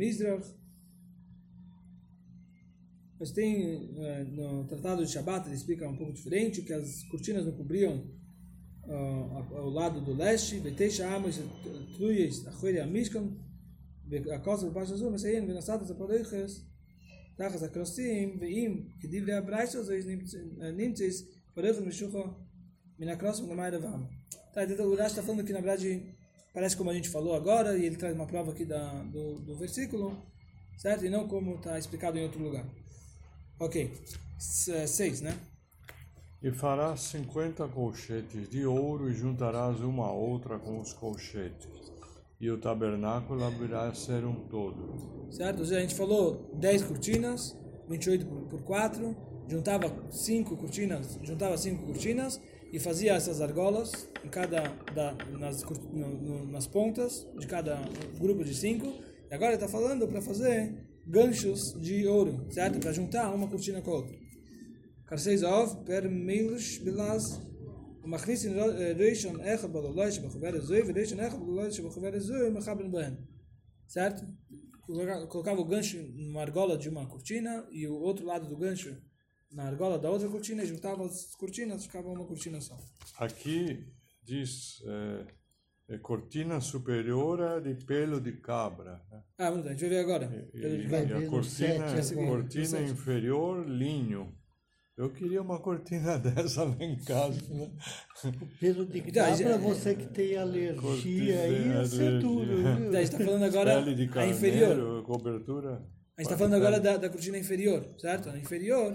Es tem no tratado de shabat de explica um pouco diferente, que as cortinas não cobriam ao lado do leste, de te chama de truis a khoyde a mishkan, a kosa de baixo azul, mas aí ainda não sabe se pode ir res. Tah az krosim ve im kedil de abraiso ze nimtsis, nimtsis, por exemplo, mishufa min akras no mai de. Tá, o Urash está falando que na verdade parece como a gente falou agora, e ele traz uma prova aqui da, do, do versículo, certo? E não como está explicado em outro lugar. Ok, S- seis, né? E farás cinquenta colchetes de ouro e juntarás uma a outra com os colchetes. E o tabernáculo abrirá ser um todo. certo? Ou seja, a gente falou 10 cortinas, 28 por, por 4, juntava 5 cortinas, juntava 5 cortinas e fazia essas argolas em cada da, nas, cor- no- no- nas pontas de cada grupo de 5. E agora ele está falando para fazer ganchos de ouro, certo? Para juntar uma cortina com a outra. Karseizov, per Milch Bilaz, ומכניס ראשון אחד בלולוי שבחובר הזוי וראשון אחד בלולוי שבחובר הזוי ומחבר בהם. Certo? Coloca- Colocava o gancho numa argola de uma cortina e o outro lado do gancho na argola da outra cortina e juntava as cortinas, ficava uma cortina só. Aqui diz é, é cortina superior de pelo de cabra. Né? Ah, muito bem, a gente vai ver agora. E, Pelo de e a cortina, sete agora. cortina No sete. inferior, linho. Eu queria uma cortina dessa lá em casa. Né? Pelo de Então, cabra, você que tem alergia Cortina, aí, ia ser alergia. duro, viu? A gente está falando agora Pele de a inferior. carneiro, cobertura. A gente está falando agora da, da cortina inferior, certo? A inferior,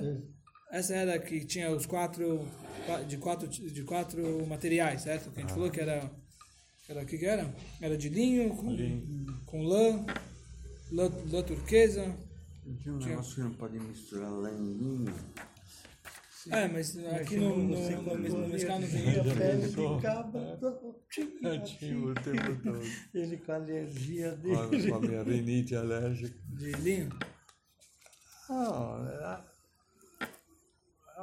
essa era que tinha os quatro, qua- de quatro, de quatro materiais, certo? Que a gente falou que era, era o que que era? Era de linho, com, com lã, lã, lã turquesa. Tem um negócio que não pode misturar lá em linho. É, mas aqui no, no, no, no, no mescal não tem. pele pensou? de cabra, tinha, Tinha o tempo todo. ele com a alergia dele. com a minha rinite alérgica. De linho. Ah, é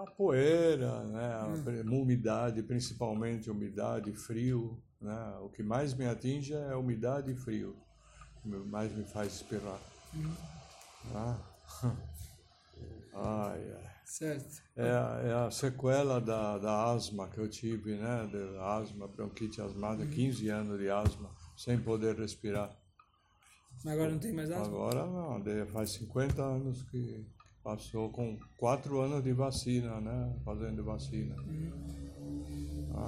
a, poeira, né? a Hum. umidade, principalmente umidade, frio. Né? O que mais me atinge é a umidade e frio. Que mais me faz espirrar. Hum. Ah. Ai. Certo. É, a- é a sequela da, da asma que eu tive, né? Da asma, bronquite asmática, 15 anos de asma, sem poder respirar. Mas agora não tem mais asma? Agora não, faz 50 anos que passou com 4 anos de vacina, né? Fazendo vacina.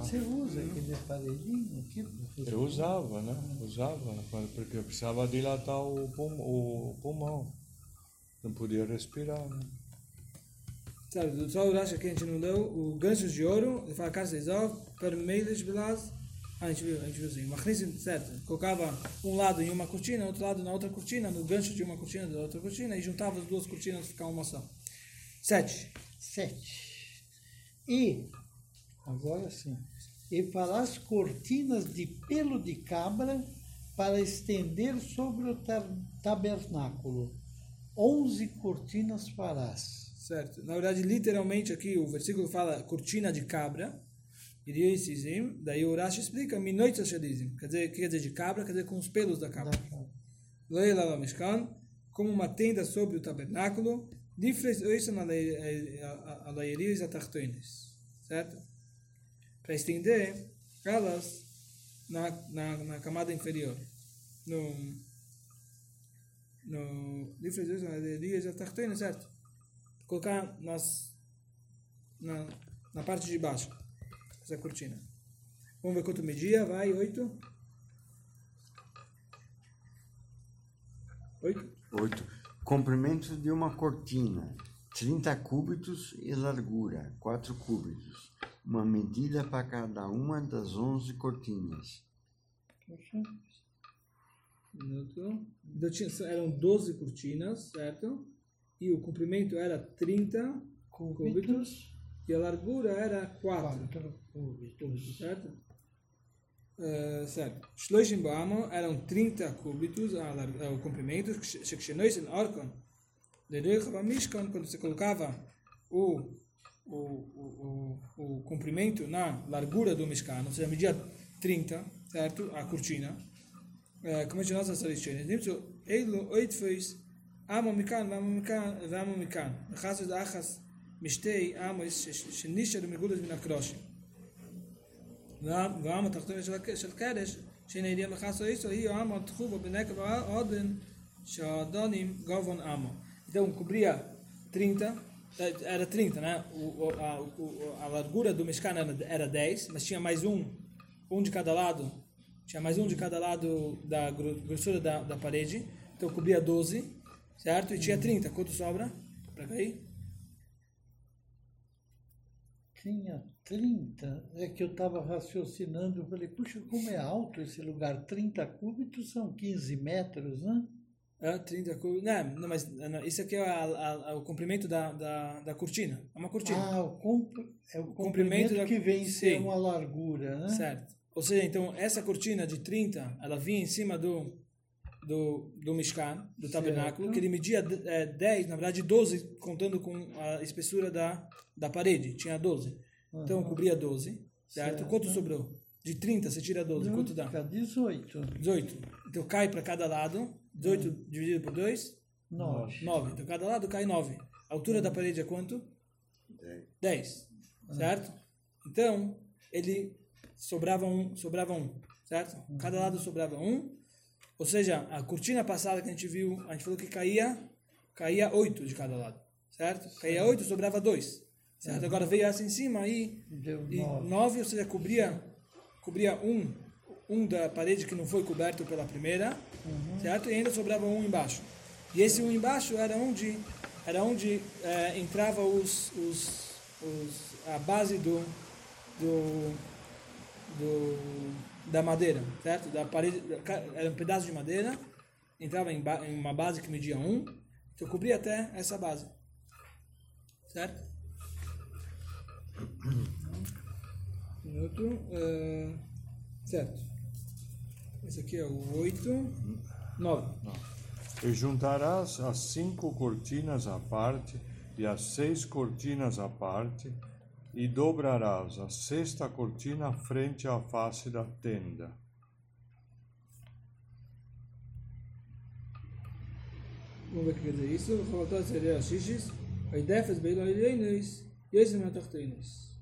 Você usa aquele aparelhinho aqui? professor? Eu usava, né? Usava, quando- porque eu precisava dilatar o pulmão. O pulmão. Não podia respirar, né? Sabe, o Rashi que a gente não leu, o ganchos de ouro, ele fala Karsa Izov, per Meilis Bilaz. Ah, a gente viu, a gente viu assim. Machnisim, certo? Colocava um lado em uma cortina, outro lado na outra cortina, no gancho de uma cortina da outra cortina, e juntava as duas cortinas para ficar uma só. Sete. Sete. E, agora sim, e farás cortinas de pelo de cabra para estender sobre o tabernáculo. Onze cortinas farás. Certo. Na verdade, literalmente aqui o versículo fala cortina de cabra. Iriosizim. Daí o Rashi explica, minoit shadizim. Quer dizer, quer dizer de cabra? Quer dizer com os pelos da cabra. Leila la Mishkan, como uma tenda sobre o tabernáculo, difres oisan alaierias atartoines, certo? Para estender elas na, na, na camada inferior. No, no difres oisan alaierias atartoines, certo? Colocar nas, na, na parte de baixo, essa cortina. Vamos ver quanto media, vai, 8. 8? 8. Comprimento de uma cortina, 30 cúbitos e largura, 4 cúbitos. Uma medida para cada uma das 11 cortinas. Minuto. Então, eram 12 cortinas, certo? E o comprimento era 30 cúbitos. cúbitos. E a largura era 4. 4 o certo? Uh, certo. Shloshim Baamon eram 30 cúbitos ah, é, o comprimento, em en Orkon. Derechava Mishkan, quando você colocava o, o, o, o, o comprimento na largura do Mishkan, ou seja, media 30, certo? A cortina. É, como é que nós estamos dizendo? Eilo oito fez Amo Mikan, amo Mikan, Vamo Mikan. Chassid Achas, mistei Amo, Shenishar, Migulas, Minakroshim. ועם התחתון של הק- של קדש, שהנה ידיעה מחסו איסו, היא העם התחובו בנקב העודן שהאדונים גובון עמו. Então, cobria 30, eh, era 30, né? O, o, a, o, a largura do Mishkan era, era 10, mas tinha mais um, um de cada lado, tinha mais um de cada lado da gro- grossura da, da parede, então cobria 12, certo? E tinha 30, quanto sobra? Pra cair? Tinha 30. É que eu estava raciocinando, eu falei, puxa, como é alto esse lugar? 30 cúbitos são 15 metros, né? É, 30 cúbitos. Não, não, mas não, isso aqui é a- a- a- o comprimento da, da, da cortina. É uma cortina. Ah, o comp... é o comprimento comprimento da- que vem ser uma largura, né? Certo. Ou seja, então, essa cortina de 30, ela vinha em cima do, do, do Mishkan, do tabernáculo, que ele media é, 10, na verdade 12, contando com a espessura da, da parede. Tinha 12. Então cobria 12, certo? Certo. Quanto sobrou? De 30, você tira 12, quanto dá? Fica 18. 18. Então cai para cada lado. 18 dividido por 2, 9. 9. Então cada lado cai 9. A altura da parede é quanto? 10. Certo? Então, ele sobrava um, sobrava um, certo? Cada lado sobrava um. Ou seja, a cortina passada que a gente viu, a gente falou que caía, caía 8 de cada lado, certo? Caía 8, sobrava 2. Certo? Agora veio essa em cima aí Deu e 9. 9, ou seja, cobria cobria um um da parede que não foi coberto pela primeira, certo? E ainda sobrava um embaixo. E esse um embaixo era onde era onde eh, entrava os, os, os a base do do, do da madeira, certo? Da parede era um pedaço de madeira, entrava em, ba- em uma base que media um, então cobria até essa base, certo? Minuto, eh, certo. Esse aqui é o 8, 9. E juntarás as cinco cortinas à parte e as seis cortinas à parte, e dobrarás a sexta cortina frente à face da tenda. Vamos ver o que quer dizer isso. Faltou seria xixis. Aí defes beilo ilheinis. E esse não é torteinis.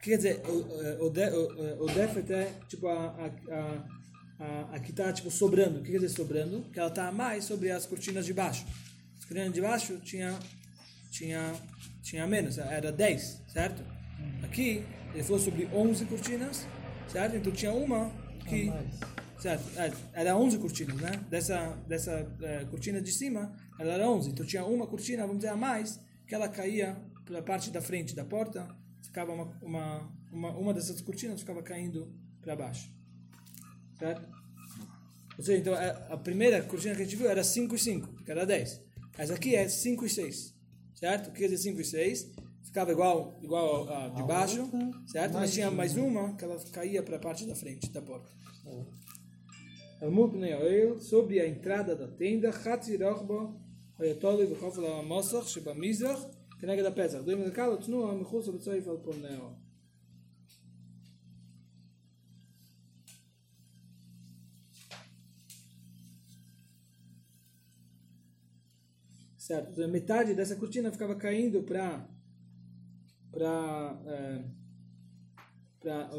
Quer dizer, o, o, o, defet é tipo a, a, a, a, que está tipo sobrando. O que quer dizer sobrando? Que ela está mais sobre as cortinas de baixo. As cortinas de baixo tinha, tinha, tinha menos, era 10, certo? Aqui ele falou sobre 11 cortinas, certo? Então tinha uma que. Certo, é, era 11 cortinas, né? Dessa, dessa eh, cortina de cima, ela era 11, então tinha uma cortina, vamos dizer, a mais, que ela caía pela parte da frente da porta, ficava uma, uma, uma, uma dessas cortinas ficava caindo para baixo. Certo? Ou seja, então é, a, primeira cortina que a gente viu era 5 e 5, que era 10. Essa aqui é 5 e 6, certo? O que 5 e 6? Ficava igual, igual a, a de baixo, certo? Mas tinha mais uma que ela caía para a parte da frente da porta. Tá Sobre a entrada da tenda, Hatzirachba רוחבו, היתולי וחופל המוסך שבמזרח, כנגד הפסח. דוי מזקל ותנוע מחוץ לצויף על פונאו. Certo, então, metade dessa cortina ficava caindo para para para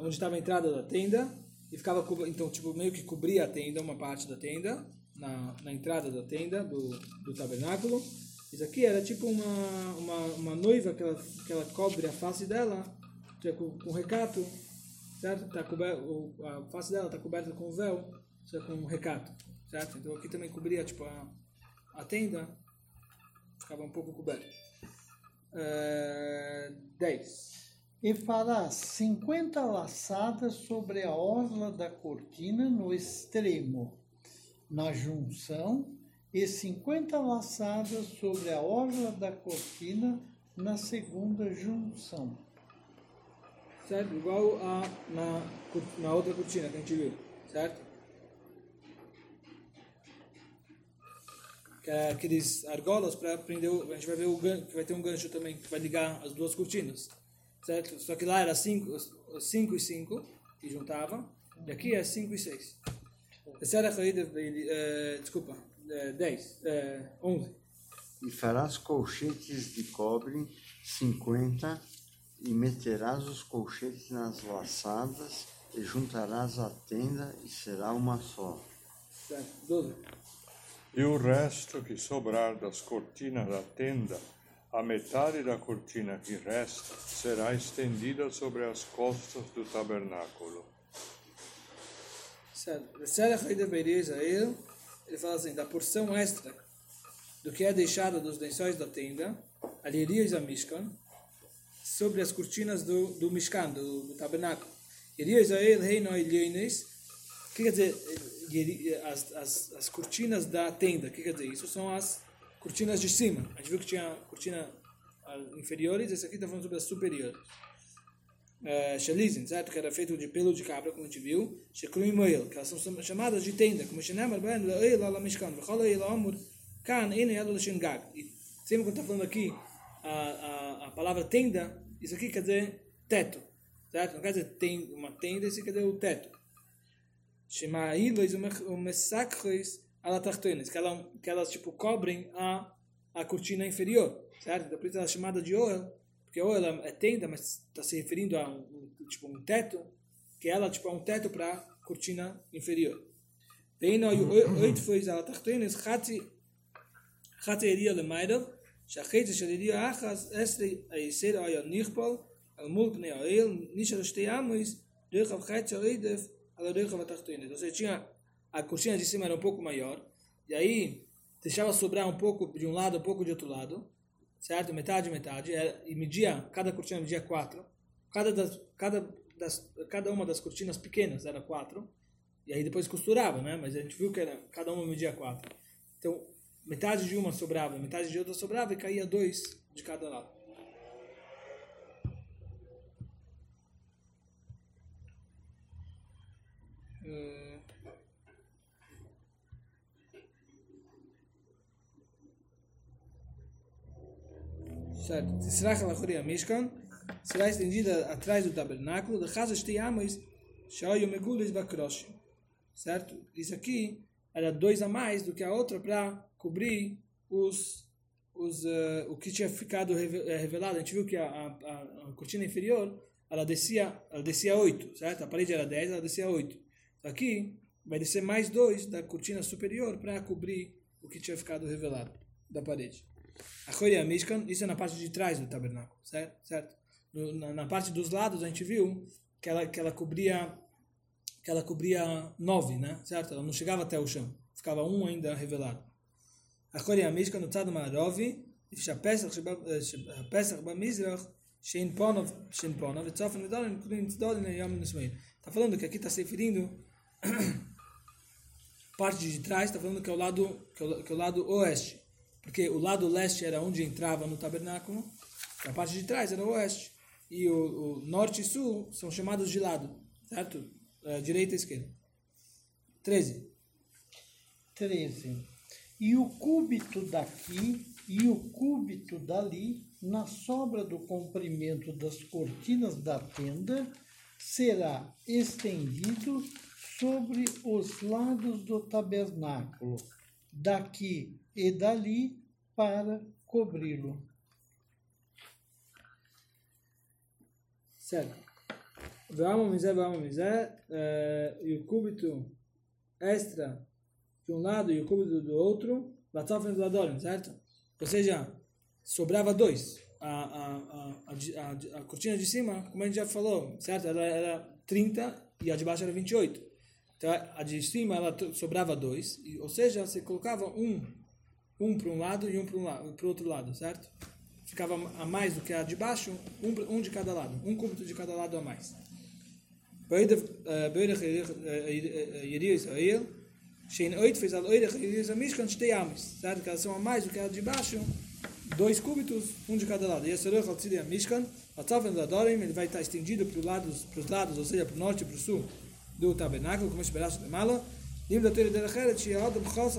onde estava a entrada da tenda e ficava co- então tipo meio que cobria a tenda uma parte da tenda na, na entrada da tenda do, do tabernáculo. Isso aqui era tipo uma, uma, uma noiva que ela, que ela cobre a face dela tipo, com, com recato certo? Tá coberto a face dela está coberta com véu certo? com um recato certo? Então aqui também cobria tipo a, a tenda ficava um pouco coberto Eh, 10 E farás 50 laçadas sobre a orla da cortina no extremo, na junção, e 50 laçadas sobre a orla da cortina na segunda junção. certo? Igual a na, na outra cortina que a gente viu, certo? Que é aqueles argolas para prender, o, a gente vai ver o gancho, que vai ter um gancho também que vai ligar as duas cortinas, certo? Só que lá era 5 cinco e 5 que juntava, e aqui é 5 e 6. Essa era a corrida, eh, desculpa, 10, 11. E farás colchetes de cobre, cinquenta, e meterás os colchetes nas laçadas, e juntarás a tenda, e será uma só. certo? 12. E o resto que sobrar das cortinas da tenda, a metade da cortina que resta será estendida sobre as costas do tabernáculo. Israel, ele fala assim, da porção extra do que é deixado dos lençóis da tenda, alherias a Mishkan, sobre as cortinas do, do Mishkan, do, do tabernáculo. Iria Israel, rei no ilhenes, o que quer dizer as, as, as cortinas da tenda? Que quer dizer? Isso são as cortinas de cima. A gente viu que tinha cortina ah, inferiores, esse aqui está falando sobre as superiores. Uh, Shelizin, certo? Que era feito de pelo de cabra, como a gente viu. Shekruim Moel, que elas são chamadas de tenda. Como Shenemar Ben Le'el Ala Mishkan. V'chol Le'el Amur Kan Ene Yadu Lashin Gag. E sempre quando está falando aqui a, a, a palavra tenda, isso aqui quer dizer teto. Certo? Não quer dizer tem uma tenda, isso quer dizer o teto. Shema Ilois o Messakris Alatachtoines, que, ela, que elas tipo cobrem a, a cortina inferior. Certo? Então por isso ela é chamada de Oel porque ou ela é tenda, mas está se referindo a um, tipo um teto, que ela tipo é um teto para cortina inferior. והנה oito foi על התחתונס חצי חצי יריע למעלה שהחצי של יריע אחס עשרי היסר היה נכפל על מול פני האל נשאר שתי עמוס דרך חצי העדף על הדרך התחתונס. Ou seja, tinha a cortina de cima era um pouco maior e aí deixava sobrar um pouco de um lado, um pouco de outro lado certo? Metade, metade, é, e media, cada cortina media quatro, cada, das, cada, das, cada uma das cortinas pequenas era quatro, e aí depois costurava, né? Mas a gente viu que era, cada uma media quatro. Então, metade de uma sobrava, metade de outra sobrava e caía dois de cada lado. Certo? será que será estendida atrás do tabernáculo de casa estiamos shoyu megulis bakrosh certo? Isso aqui era dois a mais do que a outra para cobrir os os uh, o que tinha ficado eh, revelado. A gente viu que a, a, a cortina inferior ela descia ela descia 8, certo? A parede era 10, ela descia 8. Aqui vai descer mais dois da cortina superior para cobrir o que tinha ficado revelado da parede. A Choria Mishkan, isso é na parte de trás do tabernáculo, certo? certo? No, na, na, parte dos lados a gente viu que ela, que ela cobria que ela cobria nove, né? Certo? Ela não chegava até o chão. Ficava um ainda revelado. A Choria Mishkan no Tzad Marov, Pesach Bamizrach, eh, eh, Shein Ponov, Shein Ponov, Tzofen kudin Kulin Tzolim, Yom Nismeir. Está falando que aqui está se referindo parte de trás, está falando que é o lado, que é o, que é o lado oeste porque o lado leste era onde entrava no tabernáculo, a parte de trás era o oeste, e o, o norte e sul são chamados de lado, certo? É, direita e esquerda. 13. 13. E o cúbito daqui e o cúbito dali, na sobra do comprimento das cortinas da tenda, será estendido sobre os lados do tabernáculo, daqui e dali para cobri-lo. Certo. Vamos dizer, vamos dizer, e o cúbito extra de um lado e o cúbito do outro, Latzofen do Adorim, certo? Ou seja, sobrava dois. A, a, a, a, cortina de cima, como a gente já falou, certo? Ela era 30 e a de baixo era 28. Então a de cima ela sobrava dois, ou seja, você colocava um um para um lado e um para o outro lado, certo? Ficava a mais do que a de baixo, um, um de cada lado, um cúbito de cada lado a mais. Shein oit fez al oide chayiriz a mishkan shtei amis. Certo? Que elas são a mais do que a de baixo, dois cúbitos, um de cada lado. E esse roch al tzidi a mishkan, a tzafen da dorim, ele vai estar estendido para os lados, para os lados, ou seja, para o norte e para o sul do tabernáculo, como esse pedaço de mala. Lim da tere dele cheret, she adam chos?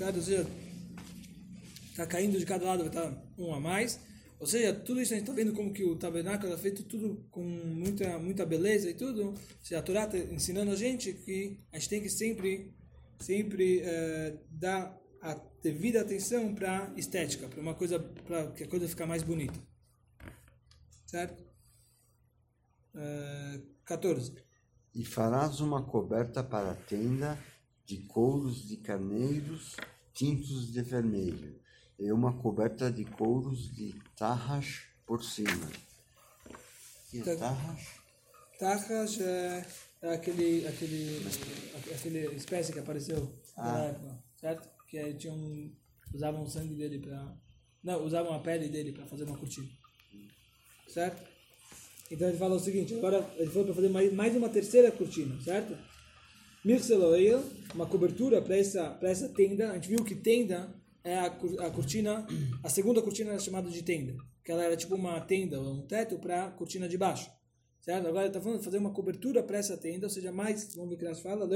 Ou seja, está caindo de cada lado, vai estar um a mais. Ou seja, tudo isso a gente está vendo como que o tabernáculo é feito tudo com muita, muita beleza e tudo. Ou seja, a Torá está ensinando a gente que a gente tem que sempre, sempre uh, dar a devida atenção para estética, para uma coisa, para que a coisa ficar mais bonita. Certo? Uh, 14. E farás uma coberta para a tenda de couros de carneiros tintos de vermelho e uma coberta de couros de tarras por cima. Que é tarras? Tarras é, é aquele, aquele, aquele espécie que apareceu ah. na época, certo? Que tinha um, usavam o sangue dele para... Não, usavam a pele dele para fazer uma cortina. Certo? Então ele fala o seguinte, agora ele foi para fazer mais, mais uma terceira cortina, certo? Mirceloel, uma cobertura para essa, essa tenda. A gente viu que tenda é a, a cortina, a segunda cortina é chamada de tenda. que ela era tipo uma tenda, um teto para a cortina de baixo. Certo? Agora ele está falando de fazer uma cobertura para essa tenda, ou seja, mais, vamos ver o que elas falam,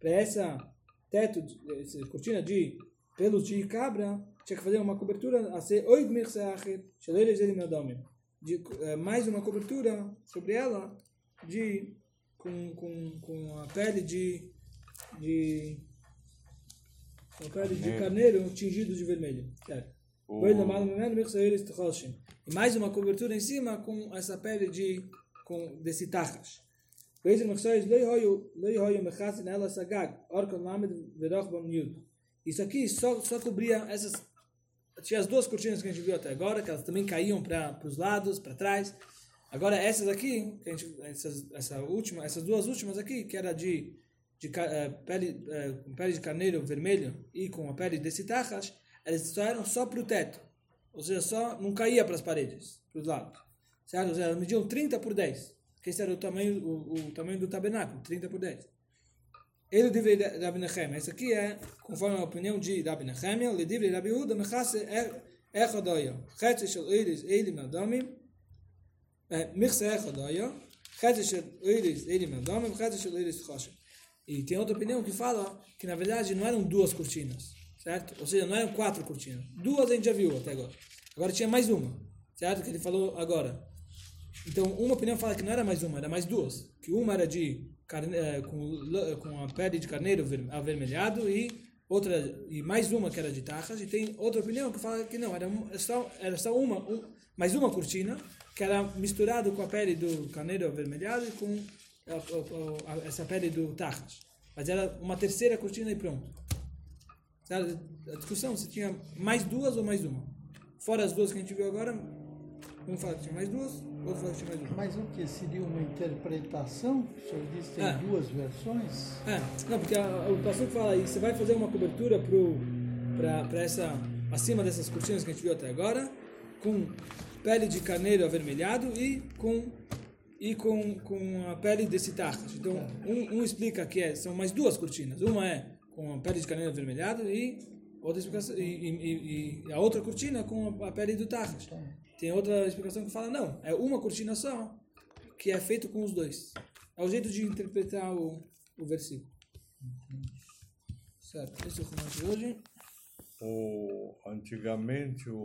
para essa teto, essa cortina de pelos de cabra, tinha que fazer uma cobertura a ser oid de eh, mais uma cobertura sobre ela de com, com, com a pele de de com a pele de carneiro. tingido de vermelho certo? O- e mais uma cobertura em cima com essa pele de com desse yud. Isso aqui só só cobria essas tinha as duas cortinas que a gente viu até agora, que elas também caíam para os lados, para trás. Agora essas aqui, que a gente, essas, essa última, essas duas últimas aqui, que era de, de eh, pele, com pele de carneiro vermelho e com a pele desse tachas, elas só eram só para o teto. Ou seja, só não caía para as paredes, para os lados. Certo? Elas mediam 30 por 10. Que esse era o tamanho, o, o tamanho do tabernáculo, 30 por 10. Ele livre de Rabi Nehemia. Esse aqui é, conforme a opinião de Rabi Nehemia, ele livre Rabi Yehuda, Mechasse Echodoyo. Chetze shel Eiris Eilim Adamim, E tem outra opinião que fala que, na verdade, não eram duas cortinas, certo? Ou seja, não eram quatro cortinas. Duas a gente já viu até agora. Agora tinha mais uma, certo? Que ele falou agora. Então, uma opinião fala que não era mais uma, era mais duas. Que uma era de carne, eh, com, com a pele de carneiro ver- avermelhado e outra e mais uma que era de tarras. E tem outra opinião que fala que não, era só, era só uma, um- mais uma cortina que era misturado com a pele do carneiro avermelhado e com a- a- a- essa pele do tarras. Mas era uma terceira cortina e pronto. Sabe? A discussão se tinha mais duas ou mais uma. Fora as duas que a gente viu agora, um fala que tinha mais duas, outro fala que tinha mais uma. Mas o que? Seria uma interpretação? O senhor disse que tem É. duas versões? É, não, porque o pastor fala aí, você vai fazer uma cobertura pra essa, acima dessas cortinas que a gente viu até agora, com pele de carneiro avermelhado e com, e com, com a pele desse tarras. Então, um, um explica que é, são mais duas cortinas. Uma é com a pele de carneiro avermelhado e, outra explicação, e, e, e- a outra cortina com a, pele do tarras. Tem outra explicação que fala, não, é uma cortina só, que é feito com os dois. É o jeito de interpretar o, o versículo. Certo, esse é o comentário de hoje. O, antigamente o